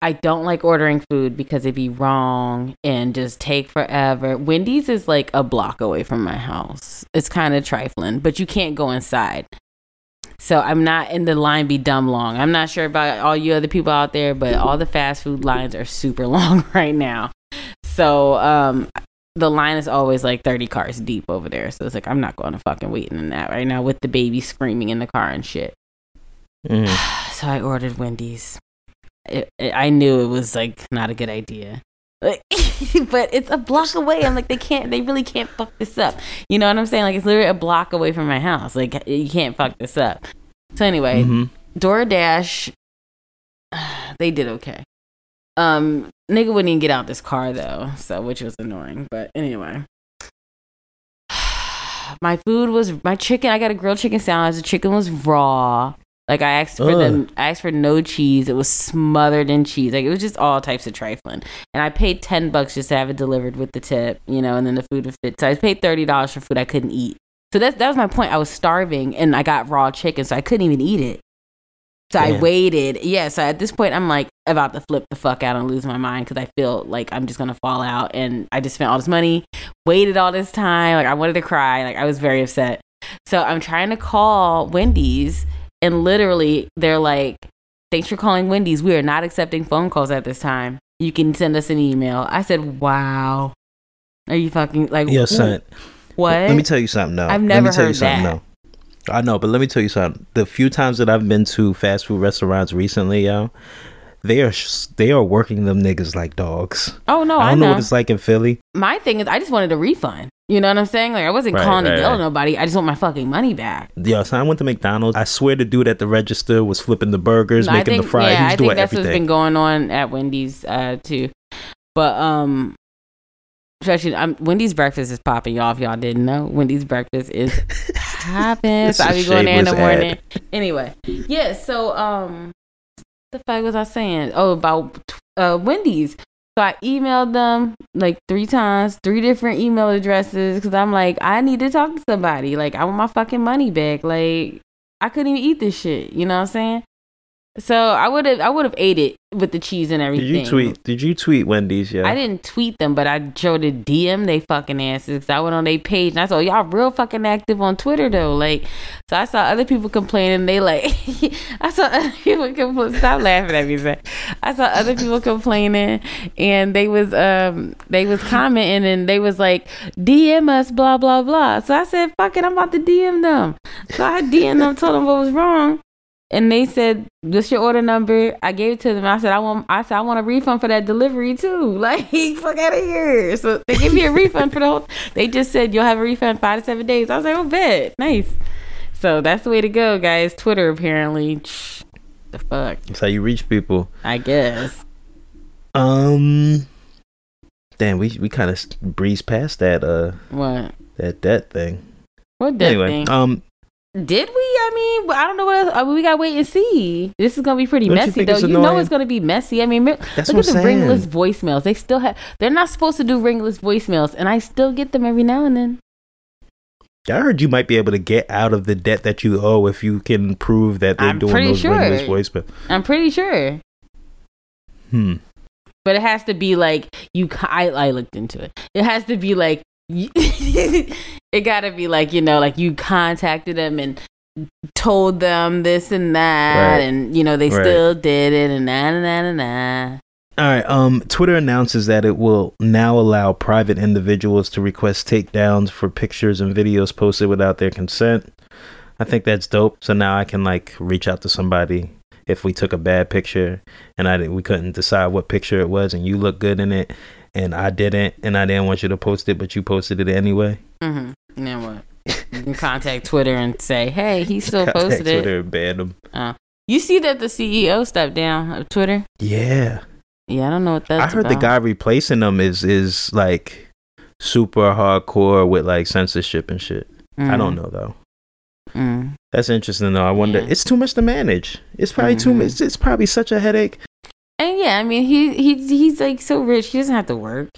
I don't like ordering food because it'd be wrong and just take forever. Wendy's is like a block away from my house. It's kind of trifling, but you can't go inside. So I'm not in the line be dumb long. I'm not sure about all you other people out there, but all the fast food lines are super <laughs> long right now. So um the line is always like 30 cars deep over there. So it's like I'm not going to fucking wait in that right now with the baby screaming in the car and shit. Mm. <sighs> So I ordered Wendy's. It, it, I knew it was like not a good idea. Like, <laughs> but it's a block away. I'm like, they can't, they really can't fuck this up. You know what I'm saying? Like, it's literally a block away from my house. Like, you can't fuck this up. So anyway, Mhm. DoorDash, <sighs> they did okay. Um, nigga wouldn't even get out this car though, so which was annoying. But anyway, <sighs> my food was my chicken. I got a grilled chicken sandwich. The chicken was raw. Like I asked for the, I asked for no cheese. It was smothered in cheese. Like it was just all types of trifling. And I paid ten bucks just to have it delivered with the tip, you know. And then the food was fit. So I paid thirty dollars for food I couldn't eat. So that that was my point. I was starving and I got raw chicken, so I couldn't even eat it. So I waited. Yeah. So at this point, I'm like about to flip the fuck out and lose my mind because I feel like I'm just gonna fall out. And I just spent all this money, waited all this time. Like I wanted to cry. Like I was very upset. So I'm trying to call Wendy's, and literally they're like, "Thanks for calling Wendy's. We are not accepting phone calls at this time. You can send us an email." I said, "Wow." Are you fucking like? Wh- son. What? Let me tell you something. though. I've let never me tell you heard something. that. though. I know, but let me tell you something. The few times that I've been to fast food restaurants recently, yo, they are sh- they are working them niggas like dogs. oh no, I I, don't know. know. what it's like in Philly. My thing is, I just wanted a refund. You know what I'm saying? Like I wasn't Right, calling right, to yell at right. nobody. I just want my fucking money back. Yeah, so I went to McDonald's. I swear the dude at the register was flipping the burgers, No, making think, the fries. yeah, I doing think that's what's everything. been going on at Wendy's uh, too. But um, especially um, Wendy's breakfast is popping, y'all. If y'all didn't know, Wendy's breakfast is <laughs> so I be going there in the shameless ad. morning. <laughs> Anyway, yeah. So um, the fuck was I saying? Oh, about uh Wendy's. So I emailed them like three times, three different email addresses, because I'm like, I need to talk to somebody. Like, I want my fucking money back. Like, I couldn't even eat this shit. You know what I'm saying? So I would have, I would have ate it with the cheese and everything. Did you tweet? Did you tweet Wendy's? Yeah. I didn't tweet them, but I showed a DM they fucking asses. 'cause I went on their page and I saw y'all real fucking active on Twitter though. Like, so I saw other people complaining. They like, <laughs> I saw other people complain. Stop laughing at me, Zach. I saw other people complaining, and they was um they was commenting and they was like DM us blah blah blah. So I said fuck it, I'm about to DM them. So I DM them, told them what was wrong. And they said, "What's your order number?" I gave it to them. I said, "I want." I said, "I want a refund for that delivery too." <laughs> Like, fuck out of here. So they give me a refund for the whole. They just said you'll have a refund five to seven days. I was like, "Oh, bet, nice." So that's the way to go, guys. Twitter apparently. The fuck, That's how you reach people. I guess. Um, damn, we we kind of breezed past that uh What? that that thing. What that anyway, thing? um, Did we? I mean, I don't know what else. Mean, we gotta wait and see. This is gonna be pretty Don't messy, think though. You know it's gonna be messy. I mean, That's look at the saying. ringless voicemails. They still have. They're not supposed to do ringless voicemails, and I still get them every now and then. I heard you might be able to get out of the debt that you owe if you can prove that they're I'm doing those sure. ringless voicemail. I'm pretty sure, Hmm. but it has to be like you. I I looked into it. It has to be like. <laughs> it gotta be like you know, like you contacted them and told them this and that, Right. and you know they Right. still did it, and na na na na na. All right. Um, Twitter announces that it will now allow private individuals to request takedowns for pictures and videos posted without their consent. I think that's dope. So now I can like reach out to somebody if we took a bad picture and I didn't, we couldn't decide what picture it was, and you look good in it, and I didn't, and I didn't want you to post it, but you posted it anyway. Mm-hmm. Now what? You can contact Twitter and say, "Hey, he <laughs> still Contact posted it." Twitter and ban them. Uh, you see that the CEO stepped down of Twitter? Yeah. Yeah, I don't know what that's. I heard the guy replacing them is is like super hardcore with like censorship and shit. I don't know though. Mm. That's interesting though. I wonder. Yeah. it's too much to manage. It's probably too Mhm. much. It's, it's probably such a headache. And yeah, I mean, he he's he's like so rich, he doesn't have to work.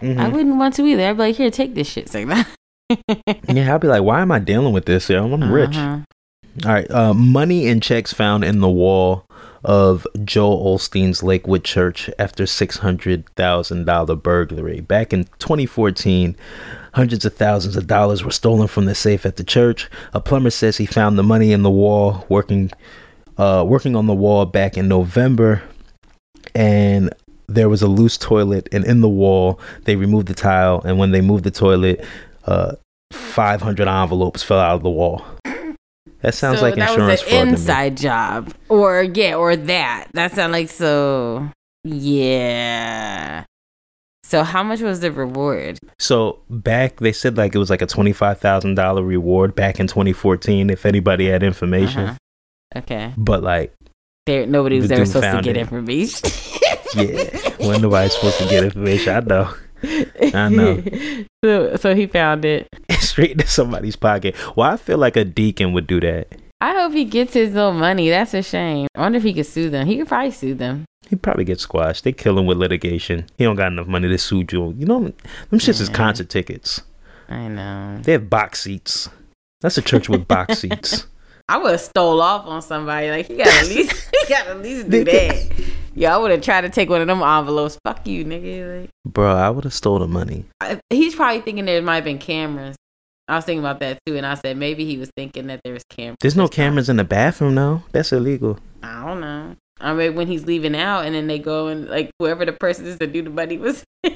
Mhm. I wouldn't want to either. I'd be like, here, take this shit, say that. Yeah, I'll be like, why am I dealing with this? Yo? I'm rich. Uh-huh. All right. Uh, money and checks found in the wall of Joel Osteen's Lakewood Church after six hundred thousand dollar burglary back in 2014, hundreds of thousands of dollars were stolen from the safe at the church. A plumber says he found the money in the wall working, uh, working on the wall back in November, and there was a loose toilet. And in the wall, they removed the tile, and when they moved the toilet, uh, 500 envelopes fell out of the wall. That sounds so like that insurance was fraud. an inside job, or yeah, or that. That sounds like so. Yeah. So how much was the reward? So back, they said like it was like a twenty five thousand dollar reward back in twenty fourteen. If anybody had information, Uh-huh. Okay. but like, There, nobody was The ever supposed to get it. information. yeah, when nobody's supposed to get information, I know. I <laughs> know. So, so he found it. <laughs> Straight into somebody's pocket. Well, I feel like a deacon would do that. I hope he gets his own money. That's a shame. I wonder if he could sue them. He could probably sue them. He'd probably get squashed. They kill him with litigation. He don't got enough money to sue you. You know, them shits is concert tickets. I know. They have box seats. That's a church with box <laughs> seats. I would have stole off on somebody. Like he got at least <laughs> he got at least do that. Yeah, I would have tried to take one of them envelopes. Fuck you, nigga. Like, Bro, I would have stole the money. I, he's probably thinking there might have been cameras. I was thinking about that too, and I said maybe he was thinking that there was cameras. There's no cameras in the bathroom, though. That's illegal. I don't know. I mean, when he's leaving out, and then they go and like whoever the person is that do the money was. <laughs>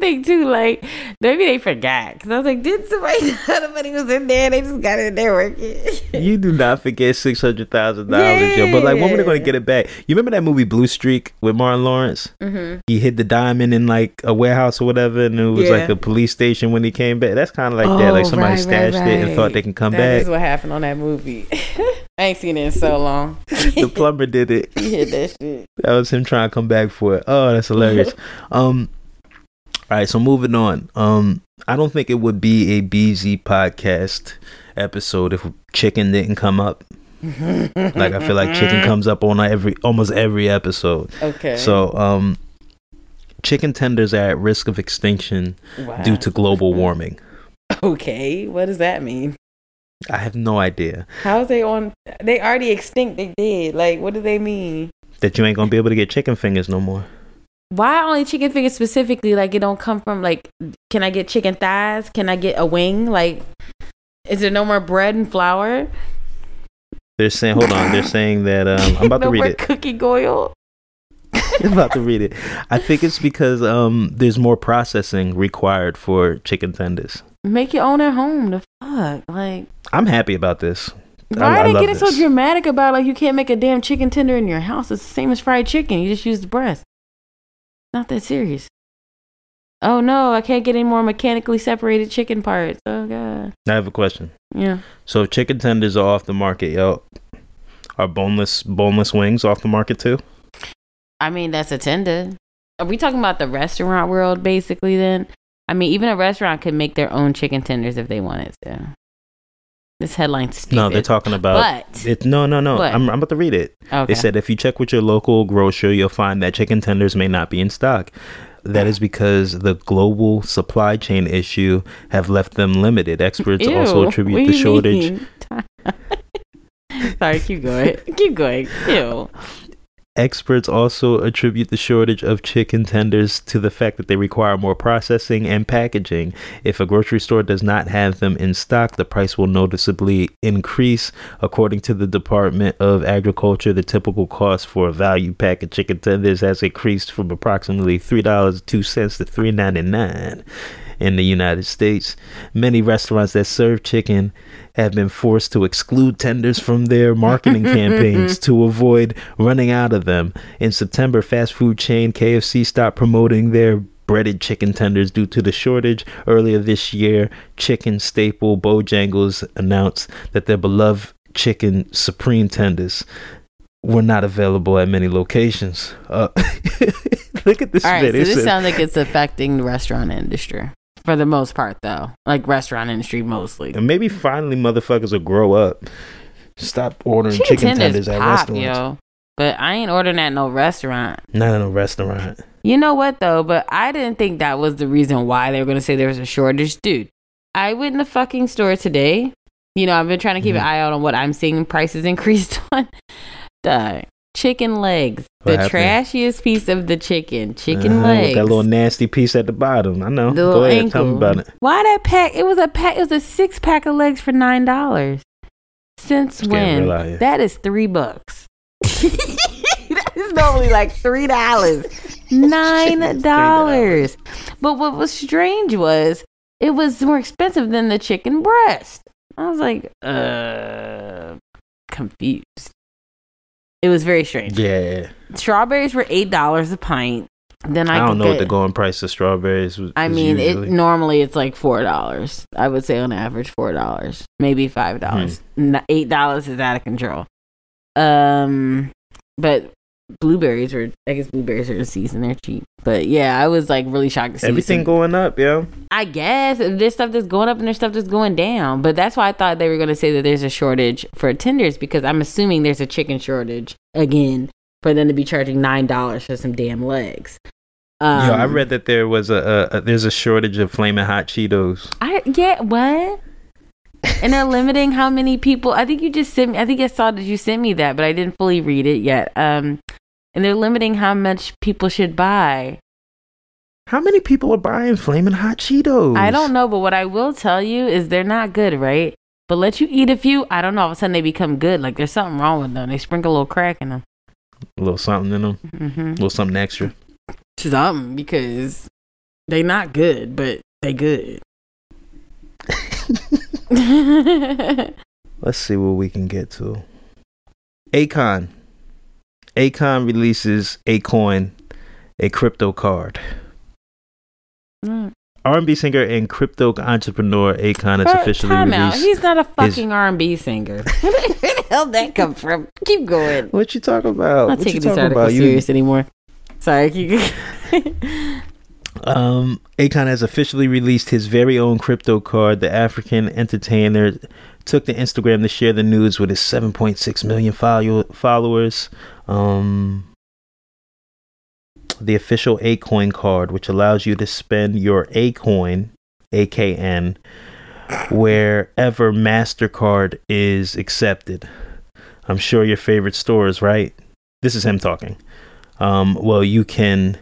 Think too, like maybe they forgot because I was like, did somebody know the money was in there? They just got it in there working. <laughs> You do not forget six hundred thousand dollars, yo. But like, when were they going to get it back? You remember that movie Blue Streak with Martin Lawrence? mm-hmm. He hid the diamond in like a warehouse or whatever, and it was Yeah. like a police station when he came back. That's kind of like that. Like somebody stashed it and thought they can come That is back. what happened on that movie. <laughs> I ain't seen it in so long. the plumber did it. <laughs> he hit that shit. That was him trying to come back for it. Oh, that's hilarious. um, all right, so moving on. Um, I don't think it would be a BZ podcast episode if chicken didn't come up. like I feel like chicken <laughs> comes up on every almost every episode. Okay. So, um, chicken tenders are at risk of extinction Wow. due to global warming. Okay, what does that mean? I have no idea How is they on? They already extinct. They did. Like, what do they mean? that you ain't gonna be able to get chicken fingers no more. Why only chicken fingers specifically? Like, it don't come from like. Can I get chicken thighs? Can I get a wing? Like, is there no more bread and flour? They're saying, hold on, they're saying that um, I'm about <laughs> to no read more it. cooking oil. <laughs> I'm about to read it. I think it's because um there's more processing required for chicken tenders. Make your own at home. The fuck, like. I'm happy about this. I- Why are they getting so dramatic about like you can't make a damn chicken tender in your house? It's the same as fried chicken. You just use the breast. Not that serious. Oh no, I can't get any more mechanically separated chicken parts. Oh god. I have a question. Yeah. So if chicken tenders are off the market, yo. Are boneless boneless wings off the market too? I mean, that's a tender. Are we talking about the restaurant world basically then? I mean, even a restaurant could make their own chicken tenders if they wanted to. This headline's stupid. No, they're talking about But it. No, no, no. I'm, I'm about to read it. okay. They said if you check with your local grocer, you'll find that chicken tenders may not be in stock. That is because the global supply chain issue have left them limited. Experts also attribute the shortage. <laughs> Sorry, keep going. Keep going. Ew. Experts also attribute the shortage of chicken tenders to the fact that they require more processing and packaging. If a grocery store does not have them in stock, the price will noticeably increase. According to the Department of Agriculture, the typical cost for a value pack of chicken tenders has increased from approximately $3.02 to $3.99 in the United States. Many restaurants that serve chicken have been forced to exclude tenders from their marketing <laughs> campaigns to avoid running out of them. In September, fast food chain KFC stopped promoting their breaded chicken tenders due to the shortage. Earlier this year, chicken staple Bojangles announced that their beloved chicken supreme tenders were not available at many locations. Uh, <laughs> look at this All right, so It this sounds like it's affecting the restaurant industry for the most part, though. Like restaurant industry mostly. And maybe finally motherfuckers will grow up. Stop ordering Chicken, chicken, tenders tenders at pop, restaurants. yo. But I ain't ordering at no restaurant. Not in a restaurant. You know what though? But I didn't think that was the reason why they were gonna say there was a shortage, dude. I went in the fucking store today. You know, I've been trying to keep Mhm. an eye out on what I'm seeing prices <laughs> increased on. The chicken legs, the happened? trashiest piece of the chicken, chicken Uh-huh, legs. That little nasty piece at the bottom. I know. The Go ahead, ankle. tell me about it. Why that pack? It was a pack. It was a six pack of legs for nine dollars. Since when? real out here. That is three bucks. <laughs> that is normally like three dollars. <laughs> Nine dollars. But what was strange was it was more expensive than the chicken breast. I was like, uh, confused. It was very strange. Yeah. Strawberries were eight dollars a pint. Then I, I, don't know what the going price of strawberries was. I mean, usually. it normally it's like four dollars. I would say on average four dollars, maybe five dollars. Hmm. Eight dollars is out of control. Um, but blueberries are. I guess blueberries are in season. They're cheap. But yeah, I was like really shocked to see Everything some- going up, yo. I guess there's stuff that's going up and there's stuff that's going down. But that's why I thought they were going to say that there's a shortage for tenders because I'm assuming there's a chicken shortage again for them to be charging nine dollars for some damn legs. Um, yo, I read that there was a, a, a there's a shortage of flaming hot Cheetos. I get what? And they're limiting how many people. I think you just sent me. I think I saw that you sent me that, but I didn't fully read it yet. Um, and they're limiting how much people should buy. How many people are buying flaming hot Cheetos? I don't know, but what I will tell you is they're not good, right? But let you eat a few, I don't know. All of a sudden they become good. Like there's something wrong with them. They sprinkle a little crack in them. A little something in them. Mm-hmm. A little something extra. Something because They not good, but they good. <laughs> <laughs> Let's see what we can get to. Akon. Akon releases Akoin, a crypto card. Mm. R&B singer and crypto entrepreneur Akon has officially time out. released. He's not a fucking R and B singer. <laughs> <laughs> Where the hell that come from? Keep going. What you talking about? I'm not what taking you this article about? You- serious anymore. Sorry. Um, Akon has officially released his very own crypto card. The African entertainer took to Instagram to share the news with his 7.6 million follow- followers. Um, the official Akoin card, which allows you to spend your Akoin, AKN, wherever MasterCard is accepted. I'm sure your favorite stores, right? This is him talking. Um, well, you can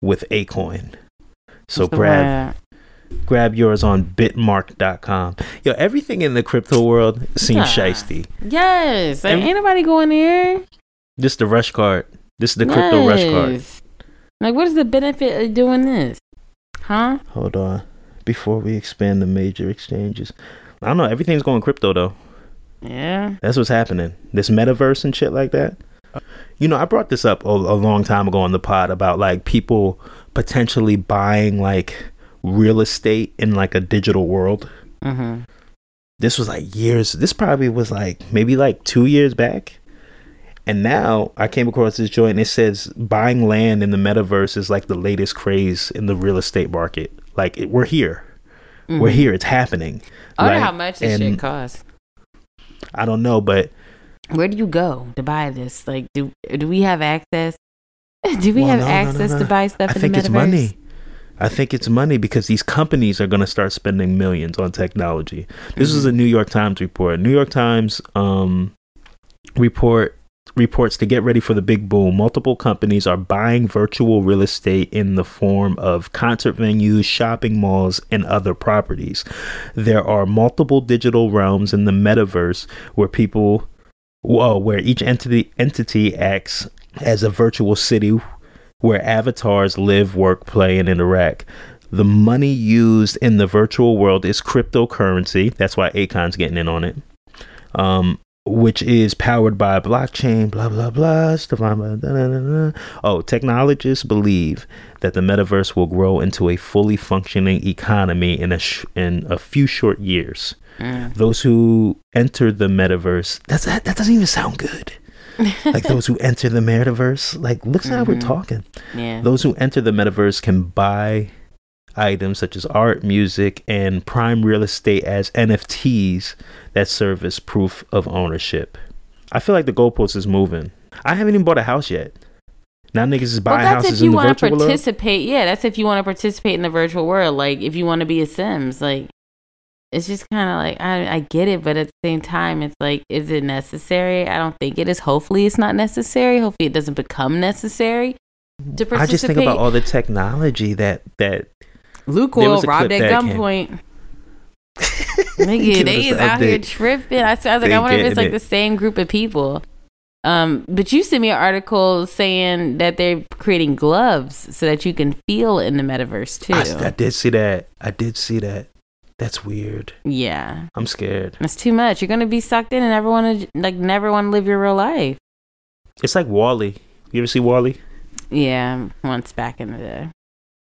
with Akoin. So grab grab yours on bitmark.com. Yo, everything in the crypto world seems Yeah. shisty. Yes. Like, ain't nobody going there. This the rush card. This is the crypto rush card. Like, what is the benefit of doing this? Huh? Hold on. Before we expand the major exchanges. I don't know, everything's going crypto though. Yeah. That's what's happening. This metaverse and shit like that. You know, I brought this up a, a long time ago on the pod about like people potentially buying like real estate in like a digital world. Mm-hmm. this was like years this probably was like maybe like two years back. And now i came across this joint and it says buying land in the metaverse is like the latest craze in the real estate market. Like it, we're here. We're here. It's happening. I wonder Like, how much this shit costs. i don't know but Where do you go to buy this? Like, do do we have access? <laughs> Do we Well, have no, no, no, access no. to buy stuff in the i in think it's money i think it's money because these companies are going to start spending millions on technology this Mm-hmm. is a new york times report new york times um report reports to get ready for the big boom. Multiple companies are buying virtual real estate in the form of concert venues, shopping malls, and other properties. There are multiple digital realms in the metaverse where people, well, where each entity entity acts as a virtual city where avatars live, work, play, and interact. The money used in the virtual world is cryptocurrency. That's why Akon's getting in on it. Um, which is powered by blockchain, blah blah blah. Stuff blah, blah, da, da, da. Oh, technologists believe that the metaverse will grow into a fully functioning economy in a sh- in a few short years. Mm. Those who enter the metaverse, that's that, that doesn't even sound good. <laughs> like those who enter the metaverse, like listen how we're Mhm. talking. Yeah. Those who enter the metaverse can buy items such as art, music, and prime real estate as NFTs that serve as proof of ownership. I feel like the goalpost is moving. I haven't even bought a house yet. Now niggas is Well, buying that's houses if you in the want to virtual world. participate. Yeah, that's if you want to participate in the virtual world. Like, if you want to be a Sims, like, it's just kind of like I, I get it, but at the same time, it's like, is it necessary? I don't think it is. Hopefully, it's not necessary. Hopefully, it doesn't become necessary to participate. I just think about all the technology that that Luke there Oil robbed at gunpoint. Nigga, <laughs> they is out here update. tripping. I, s- I was like, They I wonder if it's like it. the same group of people. Um, but you sent me an article saying that they're creating gloves so that you can feel in the metaverse too. I, I did see that. I did see that. That's weird. yeah, I'm scared. that's too much. You're gonna be sucked in and never want to like never want to live your real life. It's like WALL-E. You ever see WALL-E? Yeah, once back in the day.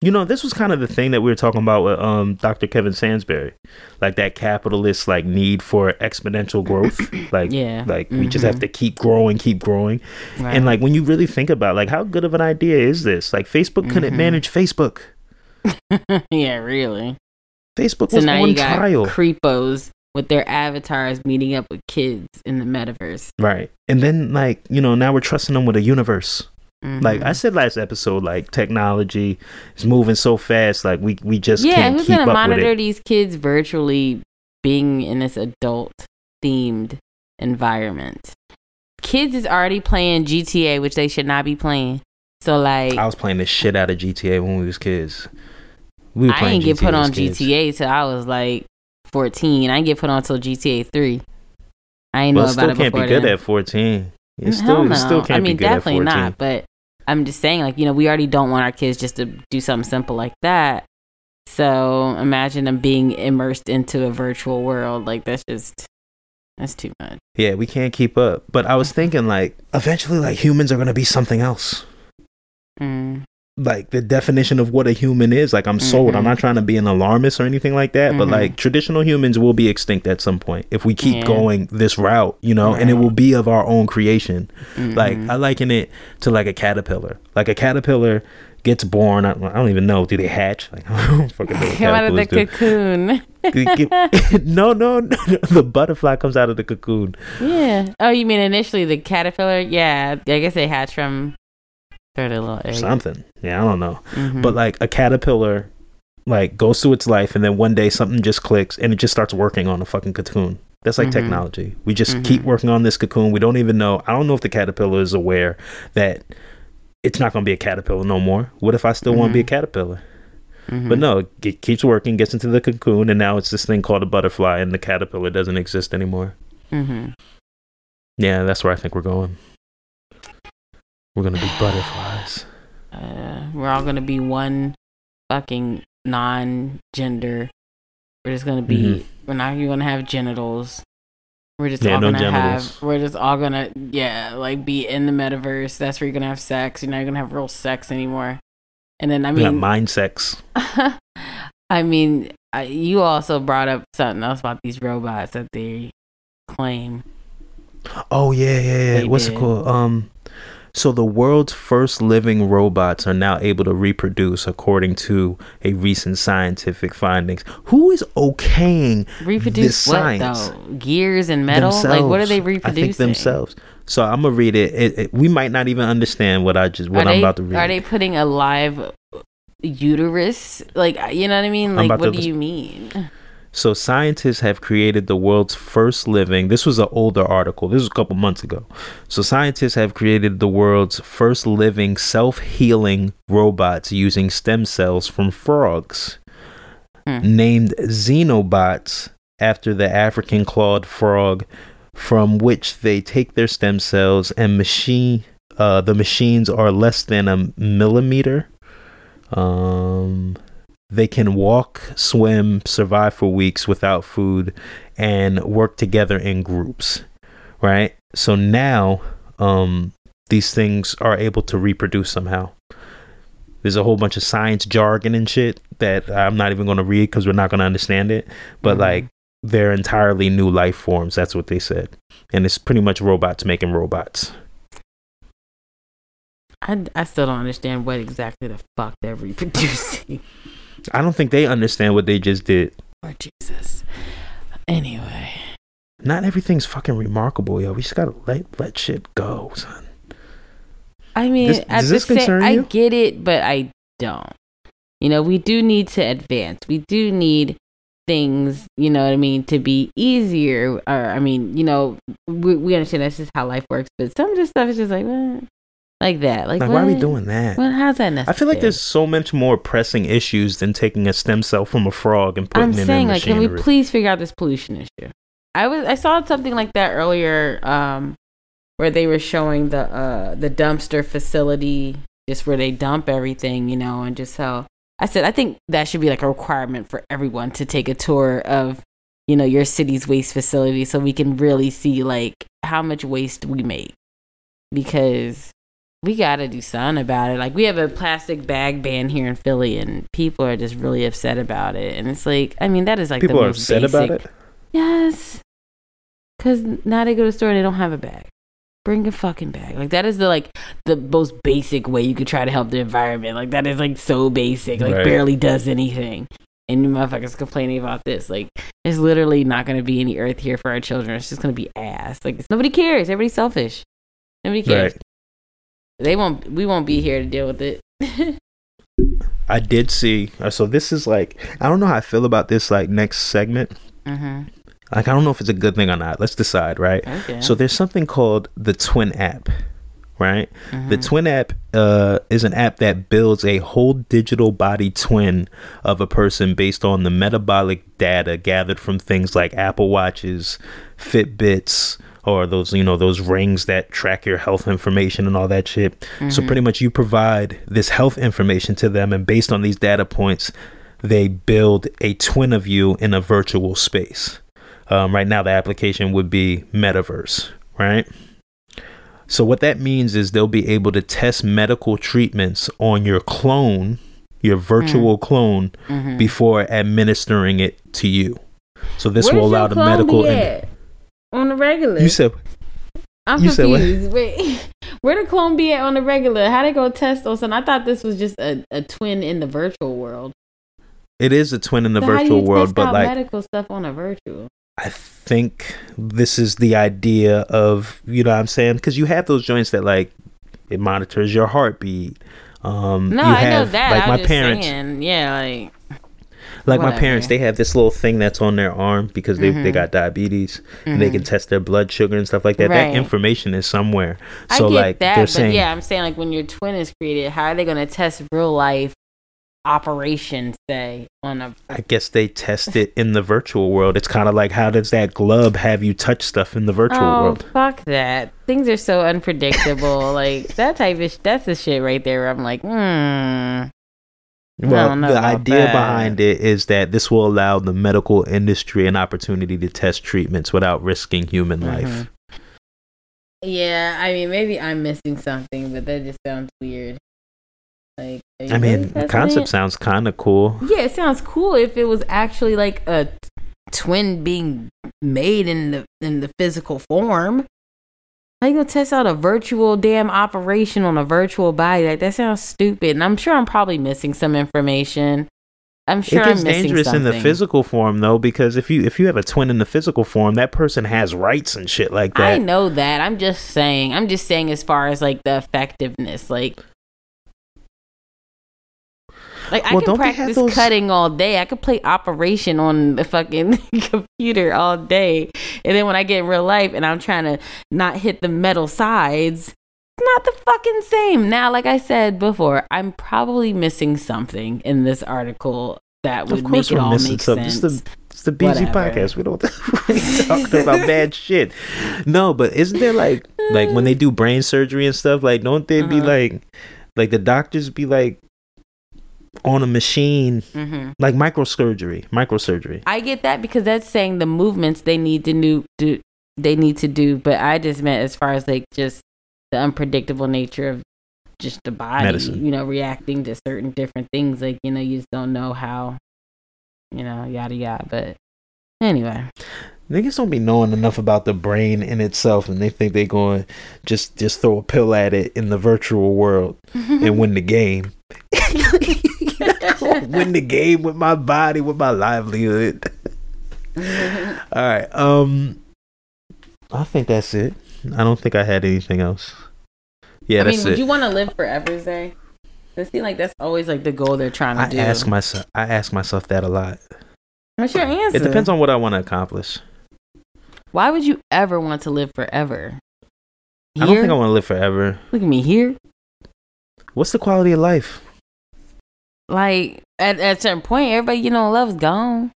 You know, this was kind of the thing that we were talking about with um, Dr. Kevin Sansbury, like that capitalist like need for exponential growth. <clears throat> like, Yeah. like we just have Mhm. to keep growing, keep growing. Right. And like when you really think about like how good of an idea is this? Like Facebook couldn't Mhm. manage Facebook. <laughs> yeah, really. Facebook So was now on you got trial, creepos with their avatars meeting up with kids in the metaverse. right? And then like you know now we're trusting them with a universe. Like I Mhm. said last episode, like technology is moving so fast, like we we just yeah, can't who's keep gonna up monitor these kids virtually being in this adult themed environment? Kids is already playing GTA, which they should not be playing. So like, I was playing the shit out of GTA when we was kids. We were I didn't get put GTA on kids. GTA till I was like 14. I didn't get put on till GTA 3. I ain't Well, know about still it can't be before good then. at 14. It Hell still, no. it still can't I mean, be good at definitely 14. not. But I'm just saying, like, you know, we already don't want our kids just to do something simple like that. So imagine them being immersed into a virtual world. Like that's just that's too much. Yeah, we can't keep up. But I was thinking like eventually like humans are gonna be something else. Mm. Like the definition of what a human is. Like I'm sold. I'm Mhm. not trying to be an alarmist or anything like that. But Mhm. like traditional humans will be extinct at some point if we keep Yeah. going this route, you know, and it will be of our own creation. Like Mhm. I liken it to like a caterpillar. Like a caterpillar gets born. I, I don't even know. Do they hatch? Like <laughs> I don't fucking know. come <laughs> out of the do. cocoon. <laughs> no, no, no, the butterfly comes out of the cocoon. yeah. Oh, you mean initially the caterpillar? Yeah. I guess they hatch from little egg. Something. Yeah, I don't know. Mhm. But like a caterpillar, like goes through its life, and then one day something just clicks, and it just starts working on a fucking cocoon. That's like Mhm. technology. We just Mhm. keep working on this cocoon. We don't even know. I don't know if the caterpillar is aware that it's not going to be a caterpillar no more. What if I still want to be a Mhm. caterpillar? Mhm. But no, it keeps working, gets into the cocoon, and now it's this thing called a butterfly, and the caterpillar doesn't exist anymore. Mhm. Yeah, that's where I think we're going. We're gonna be butterflies. Uh, we're all gonna be one fucking non-gender. We're just gonna be. Mhm. We're not even gonna have genitals. We're just Yeah, all no gonna genitals. have. We're just all gonna yeah, like be in the metaverse. That's where you're gonna have sex. You're not gonna have real sex anymore. And then I mean, mind sex. <laughs> I mean, I, you also brought up something else about these robots that they claim. Oh yeah, yeah, yeah. They What's it did. called? Um, so the world's first living robots are now able to reproduce, according to a recent scientific findings. Who is okaying Reproduce This what science. though? Gears and metal? Like what are they reproducing? I think themselves. So I'm gonna read it. It, it. We might not even understand what I just what are I'm they, about to read. Are they putting a live uterus? Like you know what I mean? Like what to- do you mean? So scientists have created the world's first living. This was an older article. This was a couple months ago. So scientists have created the world's first living self-healing robots using stem cells from frogs, Hmm. named xenobots after the African clawed frog, from which they take their stem cells and machine. Uh, the machines are less than a millimeter. Um, they can walk, swim, survive for weeks without food, and work together in groups. Right. So now, um, these things are able to reproduce somehow. There's a whole bunch of science jargon and shit that I'm not even going to read because we're not going to understand it. But Mhm. like, they're entirely new life forms. That's what they said, and it's pretty much robots making robots. I, I still don't understand what exactly the fuck they're <laughs> reproducing. I don't think they understand what they just did. or Jesus. Anyway, Not everything's fucking remarkable, yo. We just gotta let let shit go, son. I mean, This- at does the this sa- concern I get it, but I don't. You know, we do need to advance. We do need things, you know what I mean, to be easier. Or, I mean, you know, we, we understand that's just how life works, but some of this stuff is just like, what? Like that. Like, Like, why are we doing that? Well, how's that necessary? I feel like there's so much more pressing issues than taking a stem cell from a frog and putting it in a tree. I'm it saying, in like, can we please figure out this pollution issue? I was I saw something like that earlier, um, where they were showing the uh the dumpster facility, just where they dump everything, you know, and just how I said I think that should be like a requirement for everyone to take a tour of, you know, your city's waste facility, so we can really see like how much waste we make, because we got to do something about it. Like we have a plastic bag ban here in Philly, and people are just really upset about it. And it's like, I mean, that is like People the are most upset basic. about it. Yes, because now they go to the store and they don't have a bag. Bring a fucking bag. Like that is the like the most basic way you could try to help the environment. Like that is like so basic. Like Right. barely does anything. And you motherfuckers complaining about this. Like there's literally not gonna be any earth here for our children. It's just gonna be ass. Like nobody cares. Everybody's selfish. Nobody cares. Right. They won't. We won't be here to deal with it. <laughs> I did see. uh, So this is like I don't know how I feel about this like next segment. mm-hmm. Like I don't know if it's a good thing or not. Let's decide, right? Okay. So there's something called the Twin app, right? The Mhm. Twin app uh, is an app that builds a whole digital body twin of a person based on the metabolic data gathered from things like Apple Watches, Fitbits, or those you know those rings that track your health information and all that shit. So Mhm. pretty much you provide this health information to them, and based on these data points, they build a twin of you in a virtual space. Um, right now, the application would be Metaverse, right? So, what that means is they'll be able to test medical treatments on your clone, your virtual clone, Mhm. before administering it to you. So, this Where's will allow the medical. be in- at? On the regular. you said I'm you confused. Wait, <laughs> where the clone be at on the regular? How they go test on something? I thought this was just a, a twin in the virtual world. it is a twin in the So virtual world, but like medical stuff on a virtual. I think this is the idea of you know what I'm saying because you have those joints that like it monitors your heartbeat. Um, No, you I know have, that. Like I my parents, saying, yeah, like like my parents, they have this little thing that's on their arm because they they Mhm. got diabetes and they can test their blood sugar and stuff like that. Right. That information is somewhere. I So get like that, they're but saying, yeah, I'm saying like when your twin is created, how are they going to test real life operations say on a I guess they test it in the virtual world. It's kind of like how does that glove have you touch stuff in the virtual oh world? fuck that things are so unpredictable <laughs> like that type of sh- that's the shit right there where i'm like hmm Well, the idea that. behind it is that this will allow the medical industry an opportunity to test treatments without risking human Mhm. life. yeah i mean maybe i'm missing something but that just sounds weird like are you I mean, the concept it? sounds kind of cool. yeah it sounds cool if it was actually like a twin being made in the in the physical form how you gonna test out a virtual damn operation on a virtual body like that sounds stupid and i'm sure i'm probably missing some information i'm sure it gets i'm missing dangerous in the physical form though, because if you if you have a twin in the physical form, that person has rights and shit like that. I know that. I'm just saying. I'm just saying as far as like the effectiveness, like. Like I Well, can don't practice those- cutting all day. I could play Operation on the fucking <laughs> computer all day, and then when I get in real life and I'm trying to not hit the metal sides, it's not the fucking same. Now, like I said before, I'm probably missing something in this article that would Of make course, it we're all missing make something. sense. It's the, it's the BG Whatever. podcast. We don't <laughs> talk about <laughs> bad shit. No, but isn't there like like when they do brain surgery and stuff? Like, don't they be Uh-huh. like like the doctors be like on a machine hmm like microsurgery, microsurgery. I get that because that's saying the movements they need to do, do they need to do, but I just meant as far as like just the unpredictable nature of just the body, Medicine. you know, reacting to certain different things. Like you know, you just don't know how, you know, yada yada. But anyway, Niggas don't be knowing enough about the brain in itself, and they think they're going just just throw a pill at it in the virtual world <laughs> and win the game. Win the game with my body, with my livelihood. <laughs> All right. Um, I think that's it. I don't think I had anything else. Yeah, I mean, would it. you want to live forever, Zay? It seems like that's always like the goal they're trying to I do. ask myself. I ask myself that a lot. What's your answer? It depends on what I want to accomplish. Why would you ever want to live forever? I don't think I want to live forever. Look at me here. What's the quality of life? Like at, at a certain point everybody you know love's gone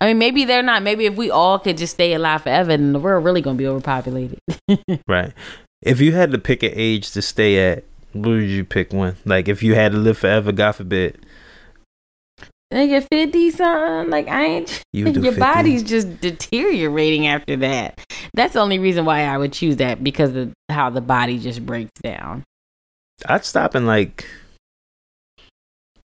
i mean maybe they're not maybe if we all could just stay alive forever then the world really gonna be overpopulated <laughs> Right. If you had to pick an age to stay at, what would you pick one? Like if you had to live forever, God forbid, nigga 50 something like i ain't <laughs> you <laughs> your 50. body's just deteriorating after that that's the only reason why i would choose that because of how the body just breaks down I'd stop in like.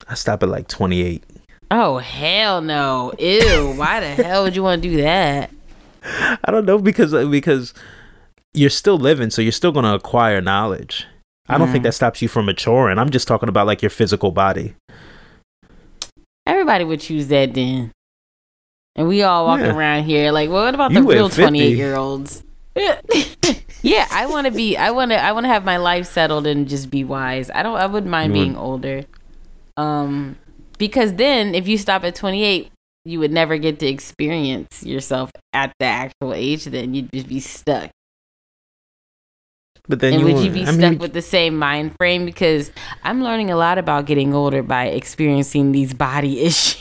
I stop at like 28. oh hell no ew why the hell would you want to do that <laughs> I don't know because uh, because you're still living, so you're still gonna acquire knowledge. I don't think Mhm. that stops you from maturing. I'm just talking about like your physical body. everybody would choose that then and we all walk Yeah. around here like well, what about You the real 28 year olds <laughs> yeah i want to be i want to i want to have my life settled and just be wise i don't i wouldn't mind You being older um because then if you stop at 28 you would never get to experience yourself at the actual age then you'd just be stuck But then and you, would you be I stuck mean, with the same mind frame because i'm learning a lot about getting older by experiencing these body <laughs> issues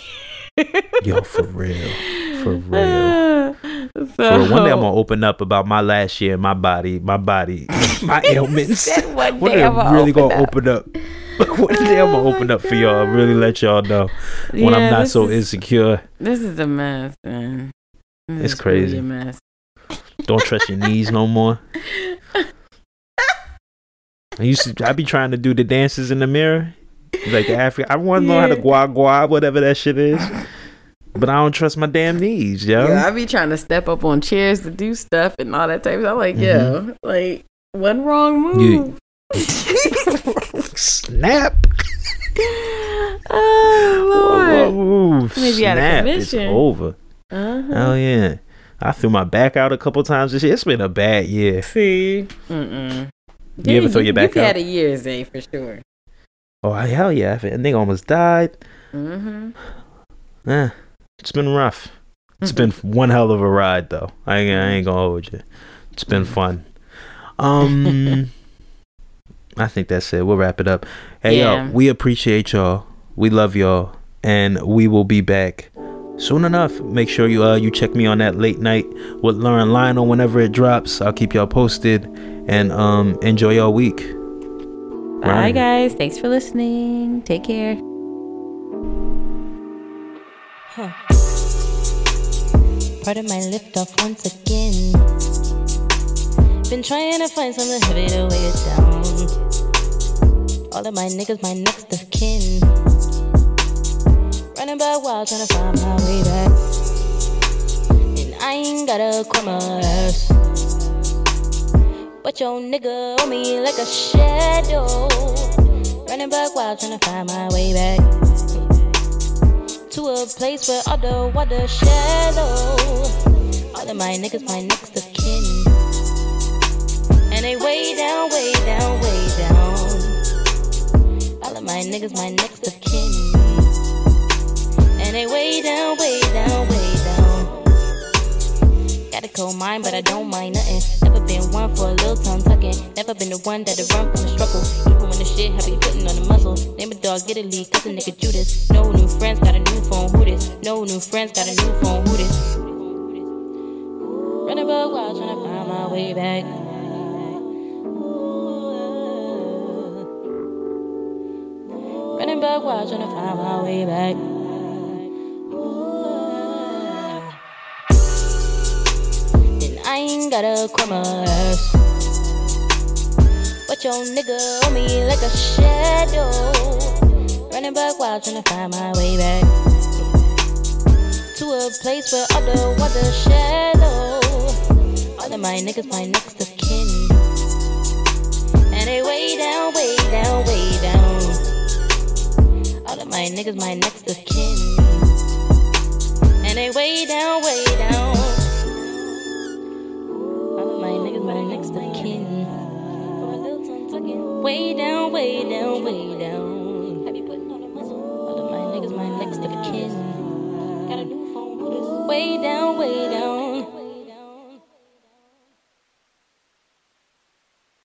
Yo, for real, for <laughs> real. so, For one day I'm gonna open up about my last year, my body, my body, <laughs> my ailments. one day I'm really gonna up. open up. <laughs> One day I'm gonna open up for y'all. Really let y'all know when I'm not so is- insecure. This is a mess, man. This It's really crazy. a mess. Don't trust your knees no more. <laughs> I used to. I be trying to do the dances in the mirror, like the African. I want to know how to gua gua, whatever that shit is. But I don't trust my damn knees, yo. Yeah, I be trying to step up on chairs to do stuff and all that type of stuff. I'm like, Mm-hmm. yo, like one wrong move. <laughs> <laughs> Snap. oh Whoa, move. Maybe out of Snap. It's over. Uh-huh. Oh yeah. I threw my back out a couple times this year. It's been a bad year. See. Mm-mm. You ever throw your back You've out? had a year, Zay, for sure. Oh hell yeah! I think I almost died. Mm-hmm. Eh, it's been rough. It's been one hell of a ride though. I ain't, I ain't gonna hold you. It's been fun. Um, <laughs> I think that's it. We'll wrap it up. Hey Yeah. yo, we appreciate y'all. We love y'all, and we will be back soon enough. Make sure you uh you check me on that late night with Lauren Lionel whenever it drops. I'll keep y'all posted, and um enjoy y'all week. Bye, Right. guys. Thanks for listening. Take care. Part of my lift off once again. Been trying to find something heavy to weigh it down. All of my niggas, my next of kin. Running back wild, trying to find my way back. And I ain't gotta quit my ass. But your nigga on me like a shadow. Running back wild, trying to find my way back to a place where all the water shallow. All of my niggas, my next of way down, way down, way down. All of my niggas, my next of kin. And they way down, way down, way down. Got a cold mind, but I don't mind nothing. Never been one for a little tongue tucking. Never been the one that'll run from the struggle. Even when the shit I be putting on the muzzle. Name a dog, get a lead, cause a nigga Judas. No new friends, got a new phone, who this? No new friends, got a new phone, who this? Running about wild, trying to find my way back. Back wild, trying to find my way back. And I ain't gotta quit my ass. But your nigga on me like a shadow. Running back wild, trying to find my way back. To a place where all the water shallow. All of my niggas, my next of kin. And they way down, way down, way down. My niggas, my next of kin. And they way down, way down. All of my niggas, my next of kin. Way down, way down, way down. All of my niggas, my next of kin. Got a new phone. Way down, way down.